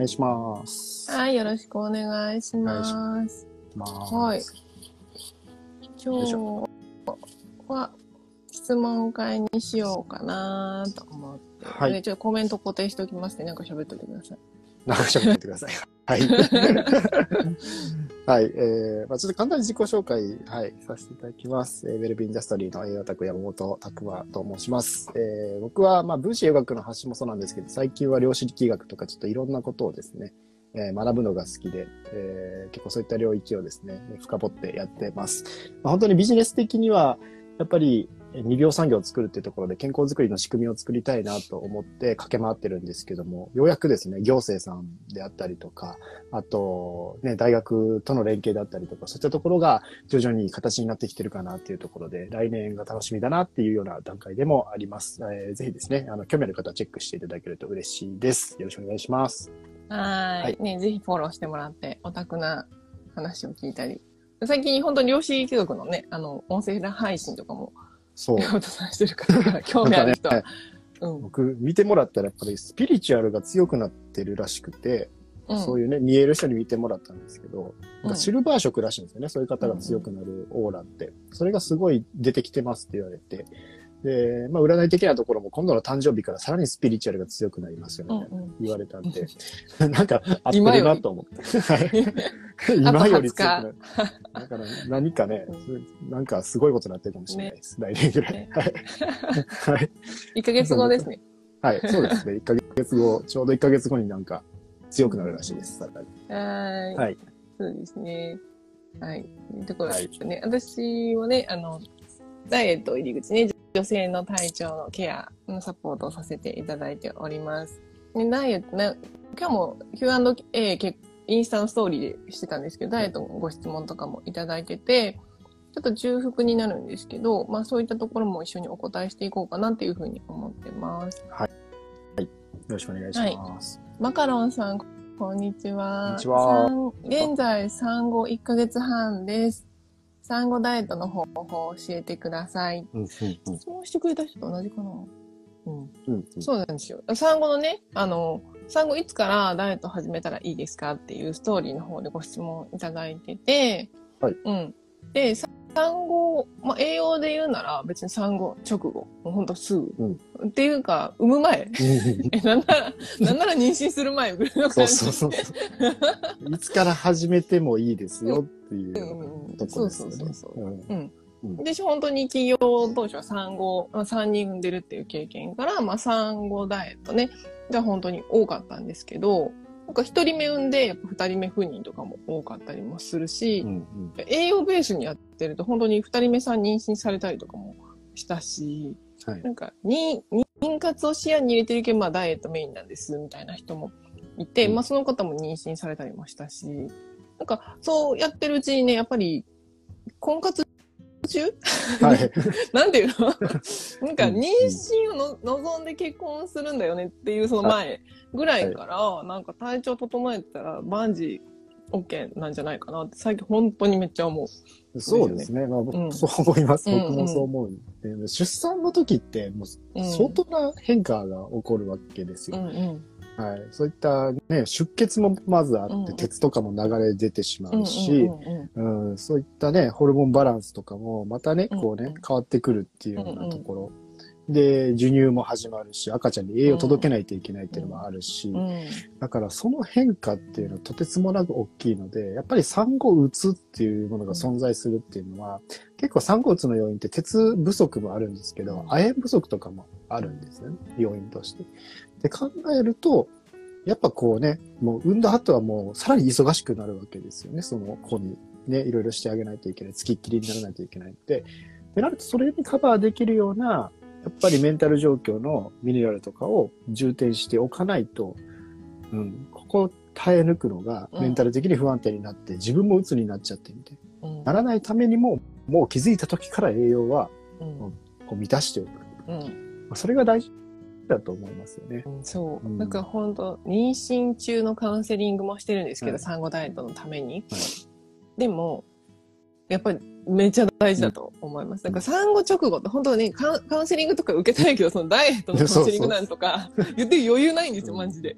願いします。はい、よろしくお願いします。ますはい。今日は質問会にしようかなと思って。はいでちょっとコメント固定しておきますね。なんか喋っといてください。なんか喋ってください。はい。はい。えー、まあちょっと簡単に自己紹介、はい、させていただきます。えー、ウェルビーインダストリーの栄養拓山本拓馬と申します。えー、僕は、まあ、分子栄学の発信もそうなんですけど、最近は量子力学とかちょっといろんなことをですね、えー学ぶのが好きで、えー結構そういった領域をですね、深掘ってやってます。まあ、本当にビジネス的には、やっぱりえー未病産業を作るっていうところで健康づくりの仕組みを作りたいなと思って駆け回ってるんですけども、ようやくですね、行政さんであったりとか、あと、ね、大学との連携だったりとか、そういったところが徐々に形になってきてるかなっていうところで、来年が楽しみだなっていうような段階でもあります。えーぜひですね、あの、興味ある方はチェックしていただけると嬉しいです。よろしくお願いします。ははい。ね、ぜひフォローしてもらって、オタクな話を聞いたり。最近本当に量子力学のね、あの、音声配信とかも、そう。仕事さんしてるから、興味ある人は。なんかねうん。僕、見てもらったらやっぱりスピリチュアルが強くなってるらしくて、うんそういうね、見える人に見てもらったんですけど、なんかシルバー色らしいんですよね。そういう方が強くなるオーラって。それがすごい出てきてますって言われて。で、まあ、占い的なところも今度の誕生日からさらにスピリチュアルが強くなりますよね。うんうん言われたんで、なんか合ってるなと思って。はい今より強くなる。だから何かね、なんかすごいことになってるかもしれないです。来年ぐらい。ねはい。はい。1ヶ月後ですね。はい、そうですね。1ヶ月後、ちょうど1ヶ月後になんか強くなるらしいです。さらにはーい。はい。そうですね。はい。ところですね。私はね、あの、ダイエット入り口ね、女性の体調のケアのサポートをさせていただいております。でダイエットね、今日も Q&A 結インスタのストーリーでしてたんですけど、ダイエットのご質問とかもいただいてて、ちょっと重複になるんですけど、まあそういったところも一緒にお答えしていこうかなっていうふうに思ってます。よろしくお願いします。マカロンさん、こんにちは。こんにちは産現在産後1ヶ月半です。産後ダイエットの方法を教えてください。うん、うん、質問してくれた人と同じかな？うん。うん。うん、そうなんですよ。産後のね、あの、産後いつからダイエット始めたらいいですかっていうストーリーの方でご質問いただいてて、はい。うん。で、さ産後、まあ、栄養で言うなら別に産後直後、もうほんとすぐ。うんっていうか、産む前。え、なんなら、なんなら妊娠する前ぐらいの感じ。そうそうそう。いつから始めてもいいですよっていうとこですよね。そうそうそううんうんうん私本当に企業当初は産後、まあ3人産んでるっていう経験から、まあ産後ダイエットね、が本当に多かったんですけど、なんか一人目産んで、やっぱ二人目不妊とかも多かったりもするし、うん栄養ベースにやってると本当に二人目さん妊娠されたりとかもしたし、はい。なんか、に、妊活を視野に入れてるけど、まあダイエットメインなんです、みたいな人もいて、うんまあその方も妊娠されたりもしたし、なんか、そうやってるうちにね、やっぱり、婚活中？はい。なんていうの？なんか、うん妊娠をの望んで結婚するんだよねっていうその前ぐらいから、なんか体調整えてたら、万事 OK なんじゃないかなって、最近本当にめっちゃ思う。そうですね。まあ、僕うんそう思います。うん僕もそう思うんで、出産の時って、もううん相当な変化が起こるわけですよ。うんうん。はい。そういったね、出血もまずあって、うん鉄とかも流れ出てしまうんうんうし、うん、そういったね、ホルモンバランスとかも、またね、うんこうね、変わってくるっていうようなところ。で、授乳も始まるし、赤ちゃんに栄養を届けないといけないっていうのもあるし、うんうんだからその変化っていうのはとてつもなく大きいので、やっぱり産後うつっていうものが存在するっていうのは、結構産後うつの要因って鉄不足もあるんですけど、亜鉛不足とかもあるんですよね、要因として。で考えると、やっぱこうね、もう産んだ後はもうさらに忙しくなるわけですよね、その子にね、いろいろしてあげないといけない、付きっきりにならないといけないって。でなるとそれにカバーできるような、やっぱりメンタル状況のミネラルとかを重点しておかないと、うん、ここを耐え抜くのがうんメンタル的に不安定になって、自分も鬱になっちゃってみて、うんならないためにも、もう気づいた時から栄養はうんこう満たしておく。うんまあそれが大事だと思いますよね。うんそう。うんなんか本当妊娠中のカウンセリングもしてるんですけど、はい産後ダイエットのために。はいでも、やっぱりめっちゃ大事だと思います。だから産後直後って本当はねカウン、セリングとか受けたいけど、そのダイエットのカウンセリングなんとか言って余裕ないんですよ、マジで。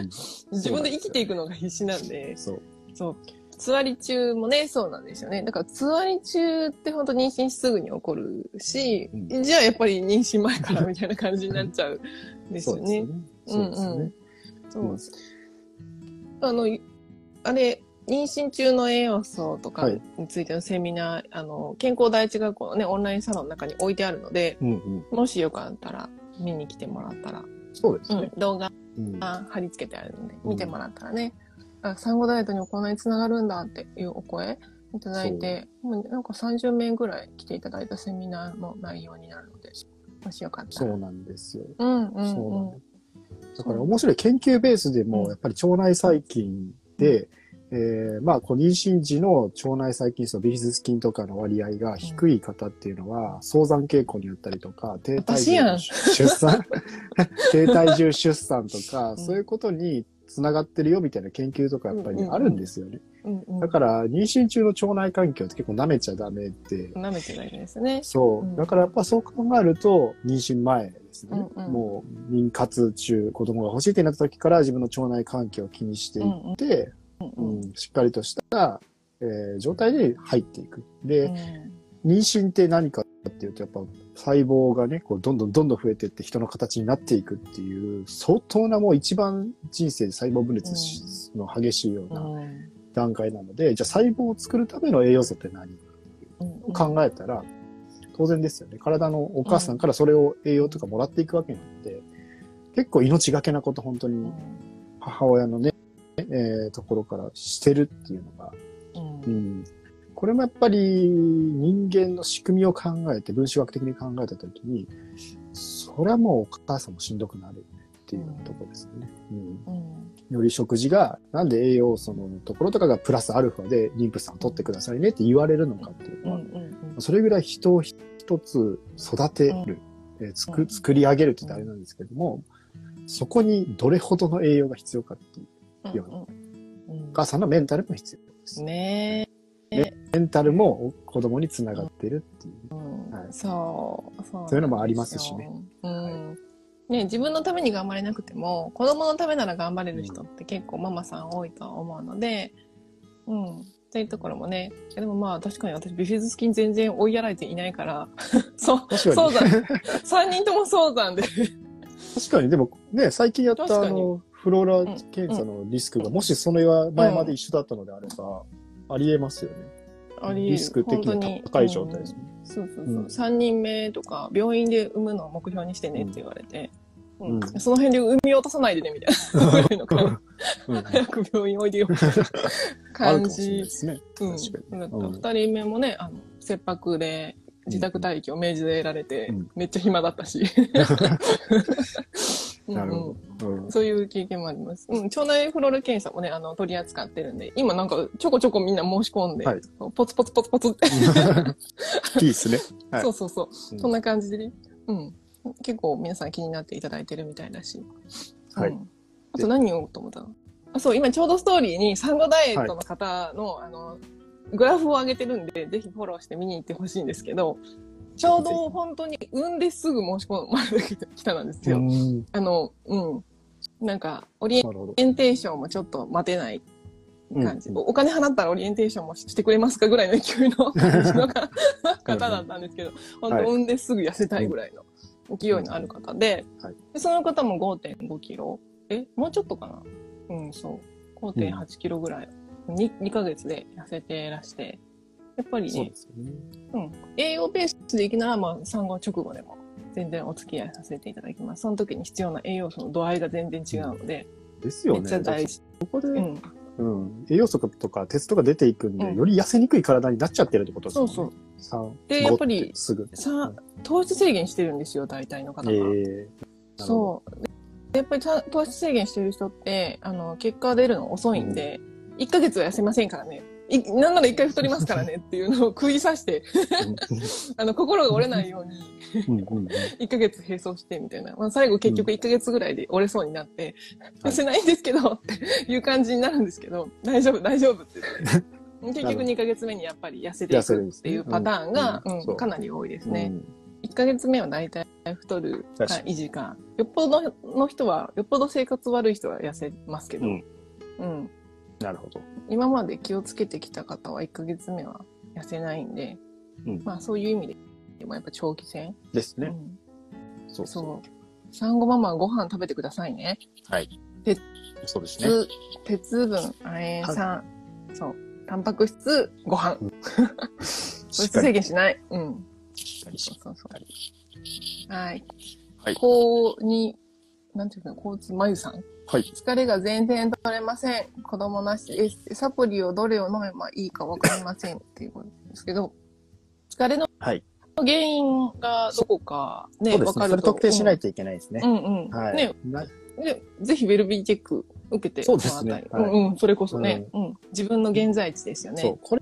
自分で生きていくのが必死なんで。そう。そう。つわり中もね、そうなんですよね。だから、つわり中って本当妊娠すぐに起こるし、うじゃあやっぱり妊娠前からみたいな感じになっちゃうんですよね。そうですよね。そうですあの、あれ、妊娠中の栄養素とかについてのセミナー、あの、健康第一学校のね、オンラインサロンの中に置いてあるので、うんうん。もしよかったら見に来てもらったら、うんそうですね。、動画うんが貼り付けてあるので、見てもらったらね、あ産後ダイエットにもこんなにつながるんだっていうお声いただいて、もうなんか30名ぐらい来ていただいたセミナーの内容になるので、もしよかったら。そうなんですよ。うんうんそうなんうんです。だから面白い研究ベースでも、やっぱり腸内細菌で、えーまあ、こう妊娠時の腸内細菌数、ビフィズス菌とかの割合が低い方っていうのは、早産傾向にあったりとか、低体重出産？低体重出産とか、ん。そういうことにつながってるよみたいな研究とかやっぱりあるんですよね。だから、妊娠中の腸内環境って結構舐めちゃダメって、舐めてないですね。そう。う。ん。だからやっぱそう考えると、妊娠前ですね。うんうん。もう、妊活中、子供が欲しいってなった時から自分の腸内環境を気にしていって、うんううん。んしっかりとした、えー状態で入っていく。で、うん。妊娠って何かっていうと、やっぱ細胞がね、こうどんどんどんどん増えていって人の形になっていくっていう、相当なもう一番人生で細胞分裂しの激しいようなうん。段階なので、じゃあ細胞を作るための栄養素って何うん。考えたら、当然ですよね。体のお母さんからそれを栄養とかもらっていくわけなので、結構命がけなこと本当に母親のね、えーところからしてるっていうのが、うん。うん、これもやっぱり人間の仕組みを考えて、分子学的に考えたときに、それはもうお母さんもしんどくなるよねっていうところですよね。うん。うん。より食事が、なんで栄養素のところとかがプラスアルファで妊婦さん取ってくださいねって言われるのかっていううんのは、うん。それぐらい人を一つ育てる、えーつくうん作り上げるってあれなんですけども、そこにどれほどの栄養が必要かっていう、うんようん。うん。お母さんのメンタルも必要です。ねメンタルも子供につながってるっていう。え、うん。はい。そう。そうそういうのもありますしね。うん。ね、自分のために頑張れなくても子供のためなら頑張れる人って結構ママさん多いとは思うので、うん、っていうところもねでもまあ確かに私ビフィズス菌全然追いやられていないから そう。そうだ。3人とも早産で。確かに、でもね、最近やったあの、フローラ検査のリスクが、もしそれは前まで一緒だったのであれば、ありえますよね。ありリスク的に高い状態です。ね。そうそうそう、うん。3人目とか病院で産むのを目標にしてねって言われて、うん。うん。その辺で産み落とさないでねみたいな。早く 病院おいでよみたいな感じ。ですね。うん。確かに。だったうん。2人目もねあの切迫で自宅待機を命じられて、うん。めっちゃ暇だったし。う んなるほど。うん。そういう経験もあります。うん、腸内フローラ検査もね、あの、取り扱ってるんで、今なんかちょこちょこみんな申し込んで、はい。ポツポツポツポツって、ピースね。はい。そうそうそう、うん。そんな感じでね、うん。結構皆さん気になっていただいてるみたいだし。はい。うん。あと何を言おうと思ったの？あ、そう、今ちょうどストーリーに産後ダイエットの方の、あの、グラフを上げてるんで、ぜひフォローして見に行ってほしいんですけど、ちょうど本当に産んですぐ申し込まれてきたなんですよ。うんあの、うん。なんか、オリエンテーションもちょっと待てない感じ。うんおお金払ったらオリエンテーションもしてくれますかぐらいの勢いの感じのか 方だったんですけど、本当産んですぐ痩せたいぐらいの勢いのある方で、はいでその方も5.5キロ。え、もうちょっとかな？うん、そう。5.8キロぐらい。2, 2ヶ月で痩せてらして。やっぱりねね。うん。栄養ベースでいくなら、まあ、産後直後でも全然お付き合いさせていただきます。その時に必要な栄養素の度合いが全然違うので、ですよね。めっちゃ大事。ここで、うん。うん、栄養素とか鉄とか出ていくんで、うんより痩せにくい体になっちゃってるってことですよね。そうそう。でやっぱりすぐ。さ糖質制限してるんですよ、大体の方が。ええそう。でやっぱりさ糖質制限してる人って、あの、結果出るの遅いんで、1ヶ月は痩せませんからね。いなんなら1回太りますからねっていうのを食い刺して、あの、心が折れないように、うんうんうん1ヶ月並走してみたいな。まあ、最後結局1ヶ月ぐらいで折れそうになって、痩 せないんですけどっていう感じになるんですけど、大丈夫、大丈夫って言って。結局2ヶ月目にやっぱり痩せていくっていうパターンが、うんかなり多いですね。1ヶ月目は大体太るか維持か。よっぽどの人は、よっぽど生活悪い人は痩せますけど。うん。うん、なるほど。今まで気をつけてきた方は1ヶ月目は痩せないんで、うん、まあそういう意味で、でもやっぱ長期戦。ですね。うん、そうそう。産後ママご飯食べてくださいね。はい。鉄、そうですね。鉄分、亜鉛酸、そう。タンパク質、ご飯。糖質制限しない。うん。そうそうそう。はい。はい。こうに、なんていうか、交通、まゆさん。はい。疲れが全然取れません。子供なしです。サプリをどれを飲めばいいかわかりませんっていうことですけど、疲れの原因がどこかね、わ、ね、かると。それ特定しないといけないですね。うんうん。はい。ね、ねぜひウェルビーチェック受けてそうですね。はい、うんうん、それこそね、うん、うん。自分の現在地ですよね。そう。こ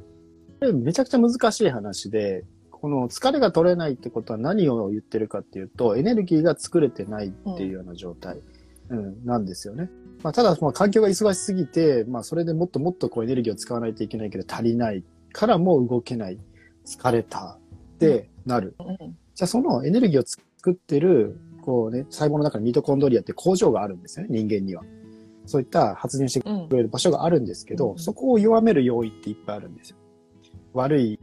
れ、めちゃくちゃ難しい話で、この疲れが取れないってことは何を言ってるかっていうと、エネルギーが作れてないっていうような状態、うん、うん、なんですよね。まあ、ただ、まあ、環境が忙しすぎて、まあ、それでもっともっとこうエネルギーを使わないといけないけど足りないからもう動けない、疲れたってなる。うん、じゃあ、そのエネルギーを作ってる、こうね、細胞の中にミトコンドリアって工場があるんですよね、人間には。そういった発電してくれる場所があるんですけど、うん、そこを弱める要因っていっぱいあるんですよ。悪い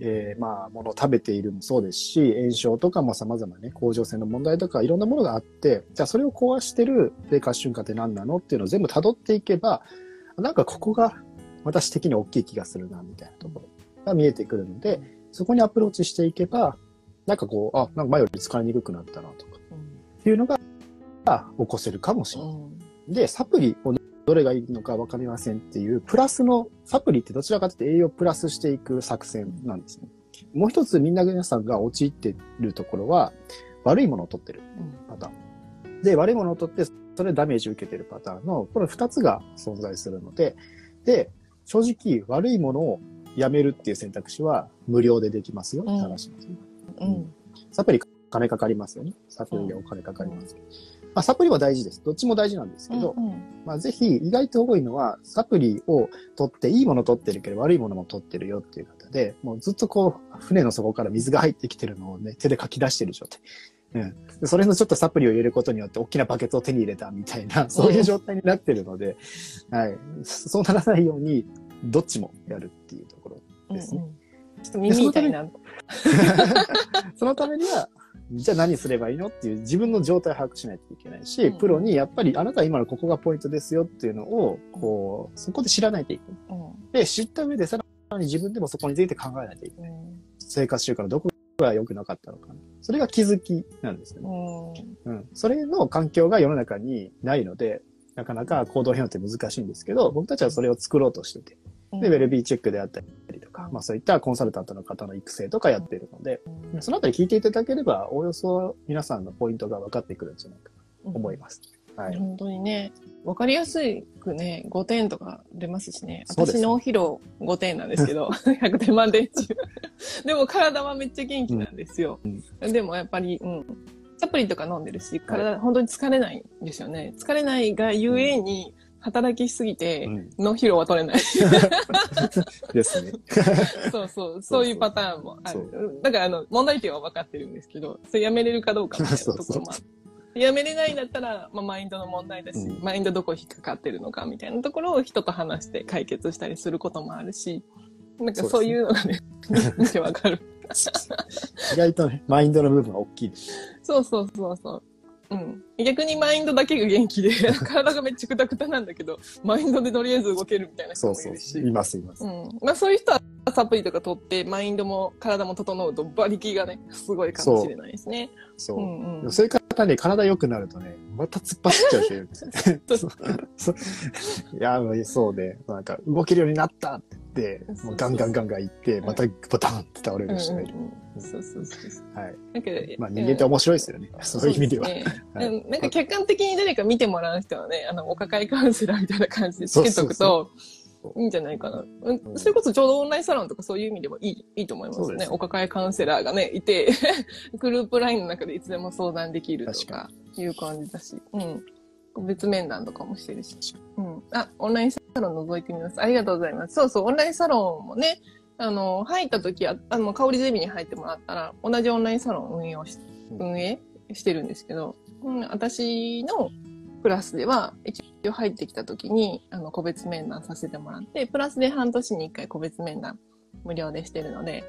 えー、まあ、ものを食べているもそうですし、炎症とかも様々ね、甲状腺の問題とかいろんなものがあって、じゃあそれを壊してる低下瞬間って何なのっていうのを全部辿っていけば、なんかここが私的に大きい気がするな、みたいなところ。が見えてくるので、そこにアプローチしていけば、なんかこう、あ、なんか前より使いにくくなったなとか、っていうのが起こせるかもしれない。で、サプリをどれがいいのか分かりませんっていう、プラスの、サプリってどちらかというと栄養プラスしていく作戦なんですね。もう一つみんな皆さんが陥ってるところは、悪いものを取ってるパターン。で、悪いものを取って、それでダメージを受けてるパターンの、この二つが存在するので、で、正直悪いものをやめるっていう選択肢は無料でできますよって話ですね。うん。サプリ金かかりますよね。サプリでお金かかります。うんまあ、サプリは大事です。どっちも大事なんですけど、うんうん、まあ、ぜひ、意外と多いのは、サプリを取って、いいもの取ってるけど、悪いものも取ってるよっていう方で、もうずっとこう、船の底から水が入ってきてるのをね、手でかき出してる状態。うん。それのちょっとサプリを入れることによって、大きなバケツを手に入れたみたいな、そういう状態になってるので、うん、はい。そうならないように、どっちもやるっていうところですね。うんうん、ちょっと耳痛いな。そのためには、じゃあ何すればいいのっていう自分の状態を把握しないといけないし、うん、プロにやっぱりあなたは今のここがポイントですよっていうのを、こう、そこで知らないといけない。うん、で、知った上でさらに自分でもそこについて考えないといけない。うん、生活習慣のどこが良くなかったのかな。それが気づきなんですよね。うん。それの環境が世の中にないので、なかなか行動変容って難しいんですけど、僕たちはそれを作ろうとしてて。で、ウェルビーチェックであったりとか、まあそういったコンサルタントの方の育成とかやっているので、そのあたり聞いていただければ、おおよそ皆さんのポイントが分かってくるんじゃないかと思います。はい。本当にね、分かりやすくね、5点とか出ますしね。私の披露5点なんですけど、100点満点中。でも体はめっちゃ元気なんですよ。うん、でもやっぱり、うん。サプリとか飲んでるし、体、はい、本当に疲れないんですよね。疲れないがゆえに、働きすぎて、の疲労は取れない。ですね。そうそう、そういうパターンもある。だから、あの、問題点は分かってるんですけど、それやめれるかどうかみたいな ところもある。やめれないんだったら、まあ、マインドの問題だし、うん、マインドどこ引っかかってるのかみたいなところを人と話して解決したりすることもあるし、なんかそういうのがね、見てわかる。意外とね、マインドの部分は大きいです。そうそうそうそう。うん。逆にマインドだけが元気で、体がめっちゃくたくたなんだけど、マインドでとりあえず動けるみたいな人もいるし。そうそういます、います。うん。まあそういう人はサプリとか取って、マインドも体も整うと馬力がね、すごいかもしれないですね。そう。そううんうん、いう方ね、体良くなるとね、また突っ走っちゃう人いるんですよね。そう。いや、そうで、なんか動けるようになったって、もうガンガンガンガン行って、またボタンって倒れる人がいる。そうそうそうはい。なんか、まあ人間って面白いですよね。そういう意味では。なんか客観的に誰か見てもらう人はね、あの、お抱えカウンセラーみたいな感じでつけとくと、いいんじゃないかな。それこそちょうどオンラインサロンとかそういう意味でもいい、いいと思いますね。お抱えカウンセラーがね、いて、グループラインの中でいつでも相談できるとかいう感じだし。うん。別面談とかもしてるし。うん。あ、オンラインサロン覗いてみます。ありがとうございます。そうそう、オンラインサロンもね、あの、入った時は、あの、香りゼミに入ってもらったら、同じオンラインサロン運営をし、運営してるんですけど、うん、私のクラスでは、一応入ってきた時に、あの、個別面談させてもらって、プラスで半年に一回個別面談無料でしてるので、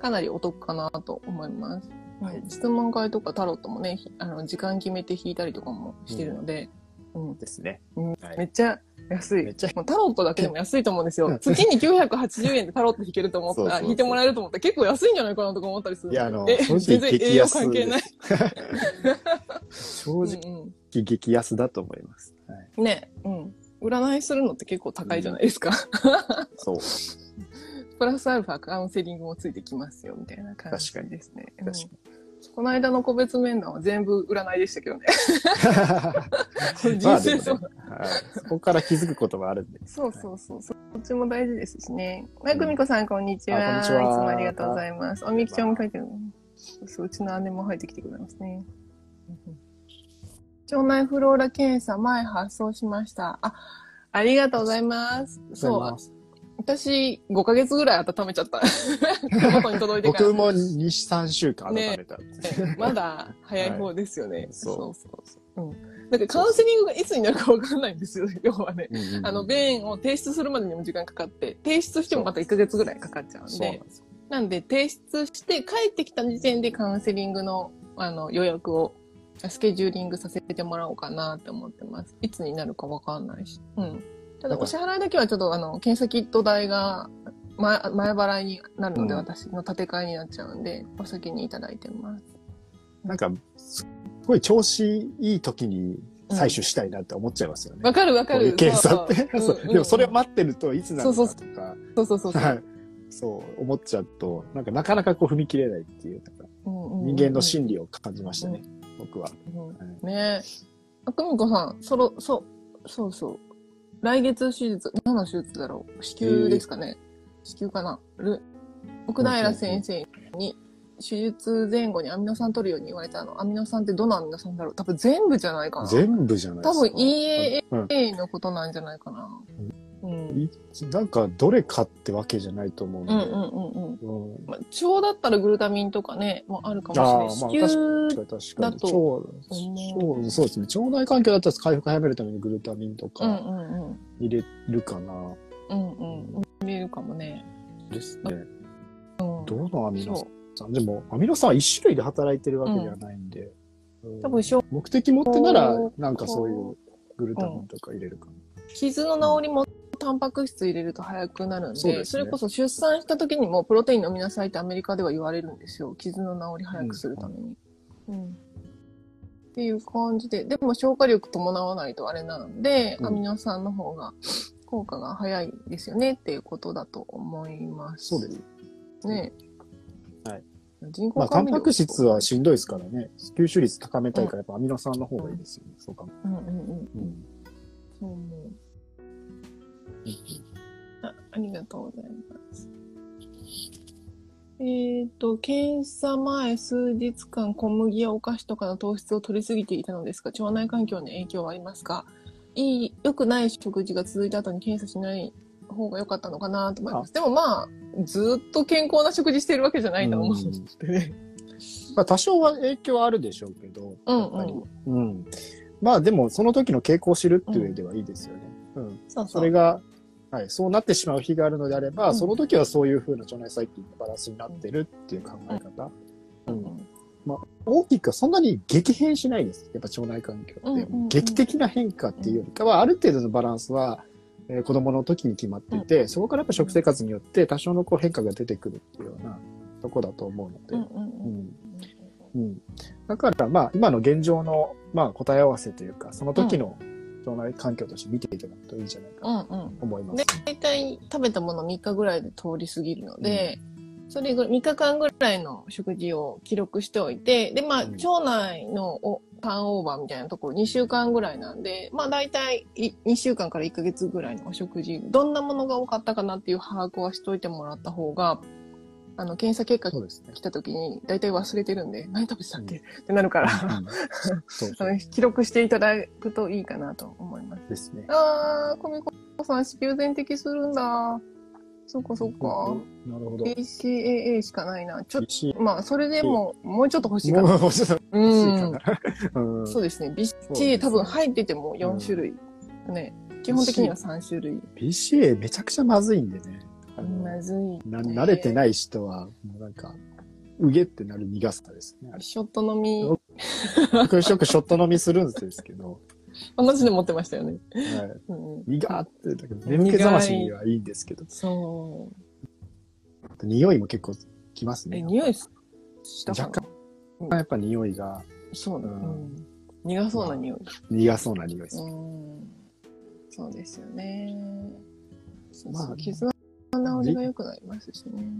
かなりお得かなと思います。はい。質問会とかタロットもね、ひあの、時間決めて引いたりとかもしてるので、うん、ですね。うん。はい。めっちゃ安い。めっちゃもうタロットだけでも安いと思うんですよ。うん月に980円でタロット引けると思ったら、引いてもらえると思ったら結構安いんじゃないかなとか思ったりする。いや、あの、全然栄養関係ない。正うん直激安だと思います。ね、うん。占いするのって結構高いじゃないですか。そう。プラスアルファカウンセリングもついてきますよ、みたいな感じ確かにですね。確かうんこの間の個別面談は全部占いでしたけど ね。人生そう、はい、そこから気づくこともあるんで。そうそうそう。そっちも大事ですしね。まゆくみこさん、こんにちは。あこんにちはいつもありがとうございます。おみきちゃんも書いてる。そうそう、うちの姉も入ってきてくれますね。腸内フローラ検査前発送しました。あ、ありがとうございます。そう。私、5ヶ月ぐらい温めちゃった。僕も2、3週間温めた。ね まだ早い方ですよね。いそうそうそうそう。うん。だってカウンセリングがいつになるかわかんないんですよ、要はね。うんうんうんあの、便を提出するまでにも時間かかって、提出してもまた1ヶ月ぐらいかかっちゃうんでそうなん、ですよ。なんで提出して帰ってきた時点でカウンセリングのあの予約をスケジューリングさせてもらおうかなって思ってます。いつになるかわかんないし。うん。ただお支払いだけはちょっとあの、検査キット代が前前払いになるので、うん私の立て替えになっちゃうんで、お先にいただいてます。なんか、すごい調子いい時に採取したいなって思っちゃいますよね。わかるわかる。検査って。でもそれを待ってるといつなのかとか、そうそうそう。はい。そう、思っちゃうと、なんかなかなかこう踏み切れないっていう、人間の心理を感じましたね、僕は。ねえ。あくみこさん、そろ、そう、そうそう。来月手術、何の手術だろう？子宮ですかね、子宮かなる奥平先生に、手術前後にアミノ酸取るように言われたの。アミノ酸ってどのアミノ酸だろう？多分全部じゃないかな。全部じゃないですか。多分 EAA うんのことなんじゃないかな。うん。いなんか、どれかってわけじゃないと思うんで。うんうんうんうん。うんまあ、腸だったらグルタミンとかね、もあるかもしれない。あーまあ確かに確かに。腸腸そうですね。腸内環境だったら回復早めるためにグルタミンとうんうかんうん。入れるかな。うんうん。見えるかもね。ですね。うん。どのアミノ。酸でも、アミノ酸は一種類で働いてるわけではないんで。うん多分目的持ってならなんかそういうグルタミンとか入れるかな。傷の治りもタンパク質入れると早くなるんで、そそうですねれこそ出産した時にもプロテイン飲みなさいってアメリカでは言われるんですよ。傷の治り早くするために。うん。っていう感じで、でも消化力伴わないとあれなんで、うんアミノ酸の方が効果が早いですよねっていうことだと思います。そうです。ね。はい。人工まあ、タンパク質はしんどいですからね。吸収率高めたいから、やっぱアミノ酸の方がいいですよね。そうかも。うんうんうん。うん。そう思う。あありがとうございます。えっ、と、検査前数日間小麦やお菓子とかの糖質を取りすぎていたのですが、腸内環境に影響はありますか？いい、良くない食事が続いた後に検査しない方が良かったのかなと思います。でもまあ、ずっと健康な食事してるわけじゃないと思うのでね。まあ、多少は影響はあるでしょうけど、うんうんやっぱり。うん。まあ、でも、その時の傾向を知るっていう上ではいいですよね。うん。そうそう。それが、はい、そうなってしまう日があるのであれば、うんその時はそういう風な腸内細菌のバランスになってるっていう考え方。うん。大きくはそんなに激変しないです。やっぱ腸内環境って。うんうんうん劇的な変化っていうよりかは、ある程度のバランスは、えー子供の時に決まっていて、そこからやっぱ食生活によって多少のこう変化が出てくるっていうようなとこだと思うので。うんうんうんうんうん。だから、まあ、今の現状の、まあ、答え合わせというか、その時の腸内環境として見ていただくといいんじゃないかうんうん。と思います。で大体食べたもの3日ぐらいで通り過ぎるので、それぐ3日間ぐらいの食事を記録しておいて、で、まあ、うん。腸内のおターンオーバーみたいなところ2週間ぐらいなんで、まあ大体い2週間から1ヶ月ぐらいのお食事、どんなものが多かったかなっていう把握はしといてもらった方があの、検査結果。来た時に、大体忘れてるんで、何食べてたっけ、ってなるから、記録していただくといいかなと思います。ですね。あー、コミコさん、子宮全摘するんだ。そっかそっか。なるほど。BCAA しかないな。ちょっしと、まあ、それでも、もうちょっと欲しいかな。も欲しいかん。な。うんそうですね。BCA ね多分入ってても4種類。ね。基本的には3種類。BCA めちゃくちゃまずいんでね。あのまずい、ね。な慣れてない人は、もうなんか、うげってなる苦さですね。ショット飲み、僕よくショット飲みするんですけど、同じで持ってましたよね。はい、うんって、だけど眠気覚ましにはいいんですけど、そう。匂いも結構きますえ、ね。匂いしたかな？若やっぱ匂いがそうだ、ううんん。苦そうな匂い。苦そうな匂いです。うん。そうですよね。まあそう。傷の治りが良くなりますしね。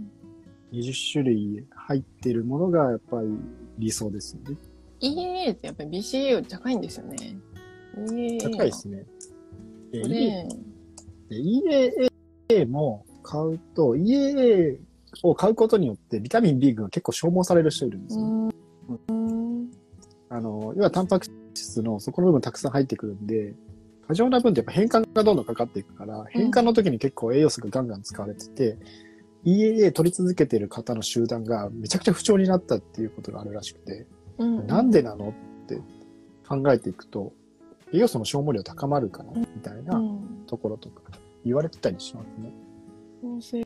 20種類入ってるものがやっぱり理想ですよね。EAA ってやっぱり BCA より高いんですよね。EAA 高いですね。で EAA も買うと、EAA を買うことによってビタミン B 群が結構消耗される人いるんですよ。うん。うん。あの、要はタンパク質のそこの部分たくさん入ってくるんで、過剰な分ってやっぱ変換がどんどんかかっていくから、変換の時に結構栄養素がガンガン使われてて、EAA 取り続けてる方の集団がめちゃくちゃ不調になったっていうことがあるらしくて、うんなんでなのって考えていくと、栄養素の消耗量高まるから、みたいうなんところとか言われてたりしますね。構成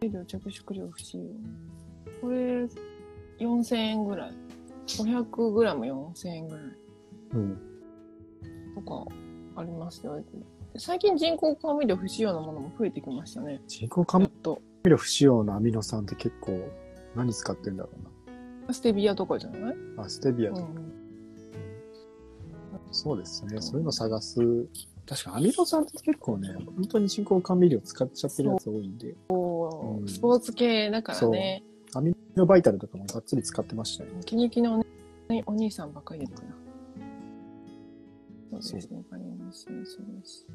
量、着色料不使用。これ、4000円ぐらい。500グラム4000円ぐらいうん。とかありますよ。最近人工甘味料不使用のものも増えてきましたね。人工甘。味料？不使用のアミノ酸って結構何使ってんだろうステビアとかじゃない？な。あ、ステビアとか。うん。そうですね。そういうの探す。確かアミノ酸って結構ね、本当に人工甘味料使っちゃってるやつ多いんで、うんスポーツ系だからね。アミノバイタルとかもがっつり使ってましたよね。気に気のね、お兄さんばっかり出てくるな。そうですね。わかりますね。そうです。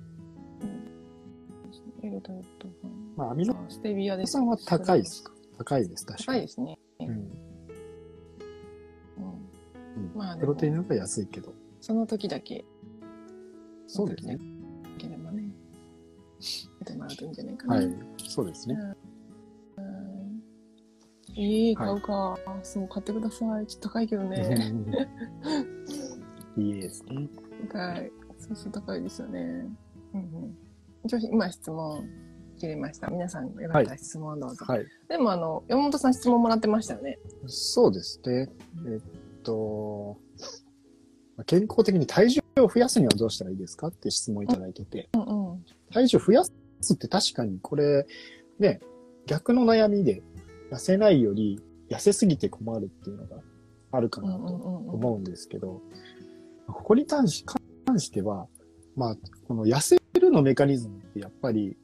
うん。エルトヨットファン。まあ、アミノあステビアです。酸は高いですか？高いです、確かに。高いですね。うん。まあプロテインの方が安いけど。その時だけ、そうですね。いければね、やってもらうといいんじゃないかな。はい。そうですね。いい、買うか。そう、買ってください。ちょっと高いけどね。いいですね。高い。そうそう、高いですよね。うんうん。一応、今質問切れました。皆さん、よかったら質問どうぞ。はい。でも、あの、山本さん質問もらってましたよね。そうですね。えっと、まあ健康的に体重を増やすにはどうしたらいいですかって質問いただいてて、うんうん。体重増やすって確かにこれ、ね、逆の悩みで痩せないより痩せすぎて困るっていうのがあるかなんと。思うんですけど、ここに関し関しては、まあ、この痩せるのメカニズムってやっぱり、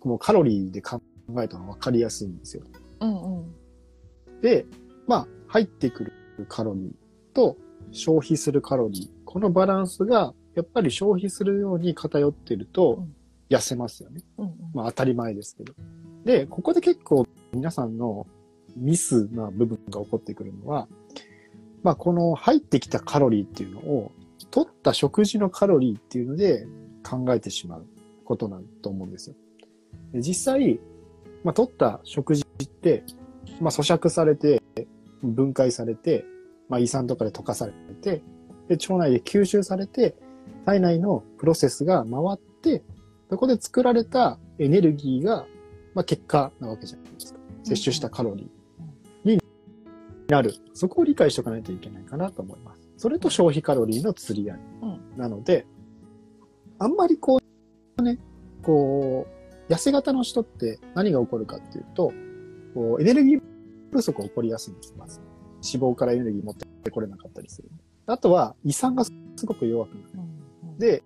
このカロリーで考えたら分かりやすいんですよ。うんうん。で、まあ、入ってくるカロリーと消費するカロリー、このバランスが、やっぱり消費するように偏ってるとうん、痩せますよね。うんうん。まあ、当たり前ですけど。で、ここで結構皆さんのミスな部分が起こってくるのは、まあ、この入ってきたカロリーっていうのを、取った食事のカロリーっていうので考えてしまうことなんと思うんですよ。で実際、まあ、取った食事って、まあ、咀嚼されて、分解されて、まあ、胃酸とかで溶かされて、で、腸内で吸収されて、体内のプロセスが回って、そこで作られたエネルギーが、まあ、結果なわけじゃないですか。摂取したカロリーになる。そこを理解しておかないといけないかなと思います。それと消費カロリーの釣り合い。うんなので、あんまりこう、ね、こう、痩せ型の人って何が起こるかっていうと、こうエネルギー不足が起こりやすいんです、まず。脂肪からエネルギー持ってこれなかったりする。あとは、胃酸がすごく弱くなる。うんで、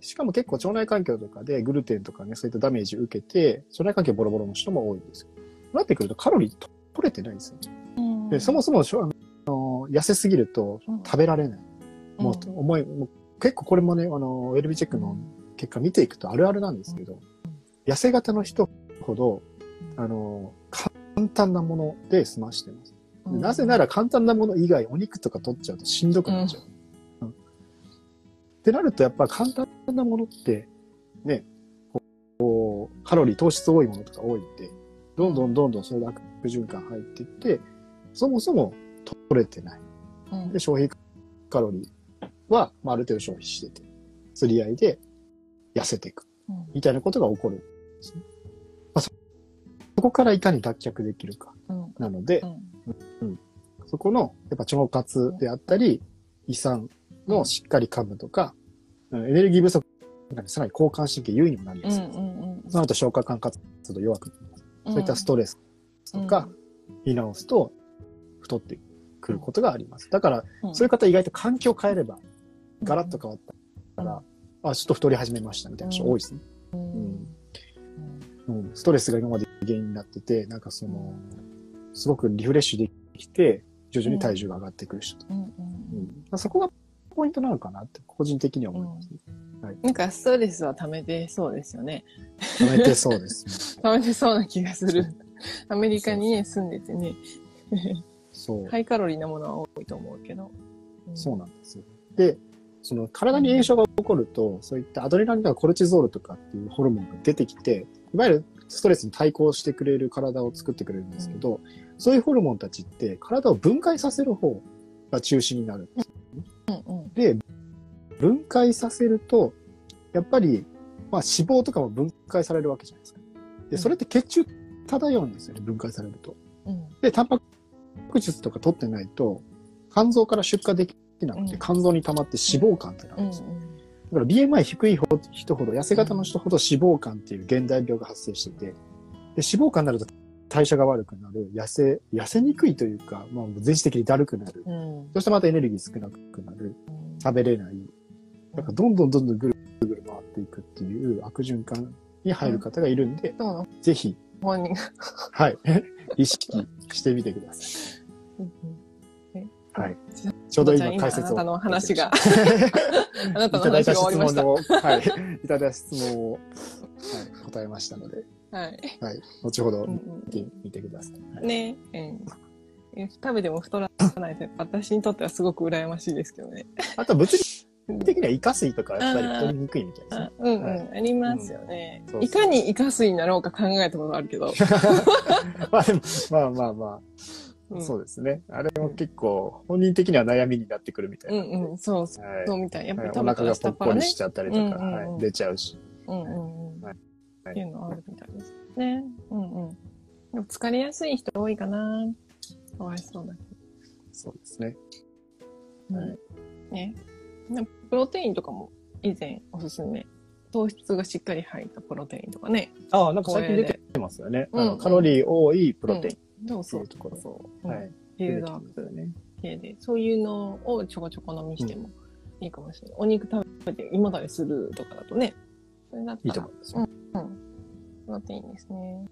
しかも結構腸内環境とかでグルテンとかね、そういったダメージを受けて、腸内環境ボロボロの人も多いんですよ。なってくるとカロリーと取れてないんですよ。うんで、そもそも痩せすぎるとうん。食べられない。もううん思い、もう結構これもね、あの、ウェルビーチェックの結果見ていくとあるあるなんですけど、痩せ型の人ほど、あの、考単なもので済ましてます。うん。なぜなら簡単なもの以外、お肉とか取っちゃうとしんどくなっちゃう。うん。ってなると、やっぱ簡単なものって、ね、こう、カロリー、糖質多いものとか多いんで、どんどんどんどんそれで悪循環入っていって、そもそも取れてない。うんで、消費カロリーは、まあ、ある程度消費してて、釣り合いで痩せていく。うんみたいなことが起こるんですね。まあ、そそこからいかに脱却できるか。うんなのでう、んそこの、やっぱ腸活であったり、胃酸のしっかり噛むとか、うんエネルギー不足さらに交感神経優位にもなりやすい。うんうんその後消化管活動弱くなります。うんそういったストレスとか、見直すと太ってくることがあります。だから、うん。そういう方意外と環境変えれば、ガラッと変わったら、あ、ちょっと太り始めましたみたいな人多いですね。うん。うん。うん、ストレスが今まで原因になってて、なんかその、すごくリフレッシュできて、徐々に体重が上がってくる人と。うん。うん。そこがポイントなのかなって、個人的には思いますね。なんかストレスは溜めてそうですよね。やめてそうですね。溜めてそうな気がする。アメリカにね、住んでてね、そう。ハイカロリーなものは多いと思うけど。そうなんですよ。で、その体に炎症が起こると、そういったアドレナリンとかコルチゾールとかっていうホルモンが出てきて、いわゆるストレスに対抗してくれる体を作ってくれるんですけど、そういうホルモンたちって体を分解させる方が中心になるんです。うんうんで、分解させると、やっぱり、まあ脂肪とかも分解されるわけじゃないですか。で、それって血中漂うんですよね、分解されると。うんで、タンパク質とか取ってないと、肝臓から出荷できなくて、うん肝臓に溜まって脂肪肝ってなるうんんですよ。だから BMI 低い人ほど、痩せ型の人ほど脂肪肝っていう現代病が発生してて、で脂肪肝になると代謝が悪くなる、痩せ、痩せにくいというか、まあ、全身的にだるくなる。うんそしてまたエネルギー少なくなる。食べれない。なんかどんどんどんどんぐるぐる回っていくっていう悪循環に入る方がいるんで、そうなのぜひ、本人が。はい、意識してみてください。はい。ちょうど今解説を。あなたの話が。あなたの話が終わりました。はい。いただいた質問を、はい、答えましたので、はい。はい。後ほどうん見うんてみてください。はいねえ、食べても太らないと私にとってはすごく羨ましいですけどね。あと物理的にはイカ水とかやっぱり太りにくいみたいですあね。うんうん、はいありますよね、うんそうそういかにイカ水になろうか考えたことあるけど。まあでも、まあまあまあ、うんそうですね。あれも結構本人的には悩みになってくるみたいな。うんうん、そうそはい。うみたい。やっぱりはい食べたらお腹がぽ下っ腹ねっこりし。ちゃったりとか、うんうんうんはい、出ちゃうし。うんうんうん。はいっていうのはあるみたいですね。うんうん。でも疲れやすい人多いかな。かわいそうだけそうですね。ど。はいね。でプロテインとかも以前おすすめ。糖質がしっかり入ったプロテインとかね。ああ、なんか最近出てますよね。うんカロリー多いプロテインっそうそうていうところ。そう。はい。ビルドアップね。系で、そういうのをちょこちょこ飲みしてもいいかもしれない。お肉食べて胃もたれするとかだとね。それだったらいいと思いますよ。プロテインですね。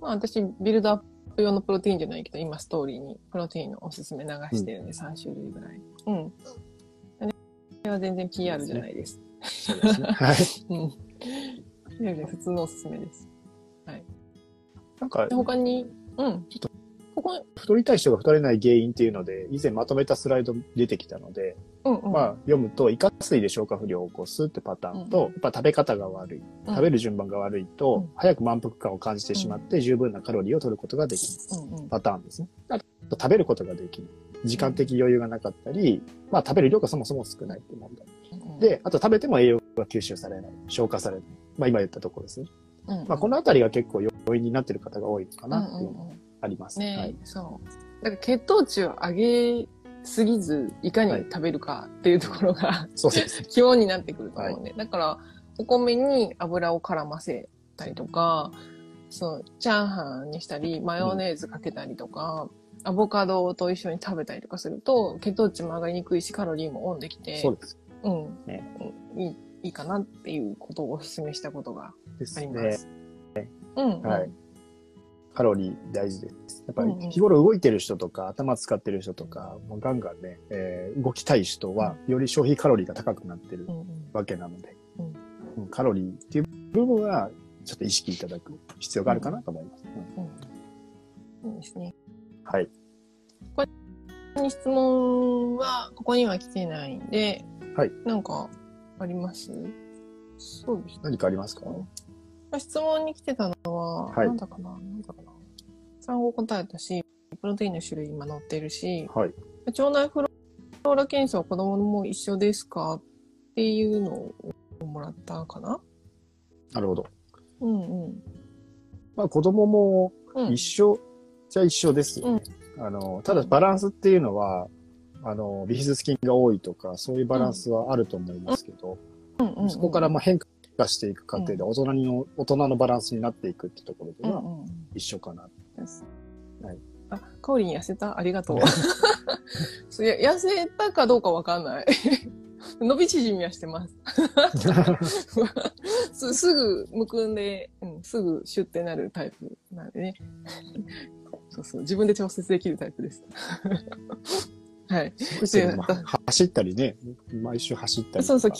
まあ私、ビルドアップ用のプロテインじゃないけど、今ストーリーにプロテインのおすすめ流してるんで、3種類ぐらい。うん。は全然 PR じゃないです。そうですね。はい。うん。普通のおすすめです。なんかで、他に、うん。ちょっと、ここ、太りたい人が太れない原因っていうので、以前まとめたスライド出てきたので、うんうん。まあ、読むと、イカ水で消化不良を起こすってパターンと、うんやっぱ食べ方が悪い、うん食べる順番が悪いと、うん早く満腹感を感じてしまって、十分なカロリーを取ることができない。パターンですね。あと、食べることができない。時間的余裕がなかったり、まあ、食べる量がそもそも少ないって問題。うん、で、あと食べても栄養が吸収されない、消化されない。まあ、今言ったところですね。うんうん、まあ、このあたりが結構要因になってる方が多いのかなっていうのがうんうんうんあります。ね、はい。そう。だから血糖値を上げすぎず、いかに食べるかっていうところが、そうですね。基本になってくると思うんで。だから、お米に油を絡ませたりとか、その、チャーハンにしたり、マヨネーズかけたりとか、アボカドと一緒に食べたりとかすると、血糖値も上がりにくいし、カロリーもオンできて、そうです。うん、ねうんいい、いいかなっていうことをお勧めしたことがですありまね。す。うん、うん。はい。カロリー大事です。やっぱうんうんり日頃動いてる人とか、頭使ってる人とか、もうガンガンね、えー動きたい人は、より消費カロリーが高くなってるうんうんわけなので、うんうんカロリーっていう部分は、ちょっと意識いただく必要があるかなと思います。うんうんいいですね。はい。質問は、ここには来てないんで、はい。なんか、あります？そうですね。何かありますか？まあ質問に来てたのは、はいなんだかな？なんだかな？産後答えたし、プロテインの種類今載ってるし、はい。腸内フローラ検査は子供も一緒ですか？っていうのをもらったかな？なるほど。うんうん。まあ子供もうん一緒じゃ一緒ですよね。あの、ただバランスっていうのは、あの、ビフィズス菌が多いとか、そういうバランスはあると思いますけど、うんうんうんそこからまあ変化していく過程で大人にの、大人のバランスになっていくってところではうんうん一緒かな。はいあ、かおりん痩せた？ありがと う。痩せたかどうかわかんない。伸び縮みはしてます。すすぐむくんで、うん、すぐシュッてなるタイプなんでね。そうそう、自分で調節できるタイプです。はい。でまあ走ったりね、毎週走ったり。そうそう、ね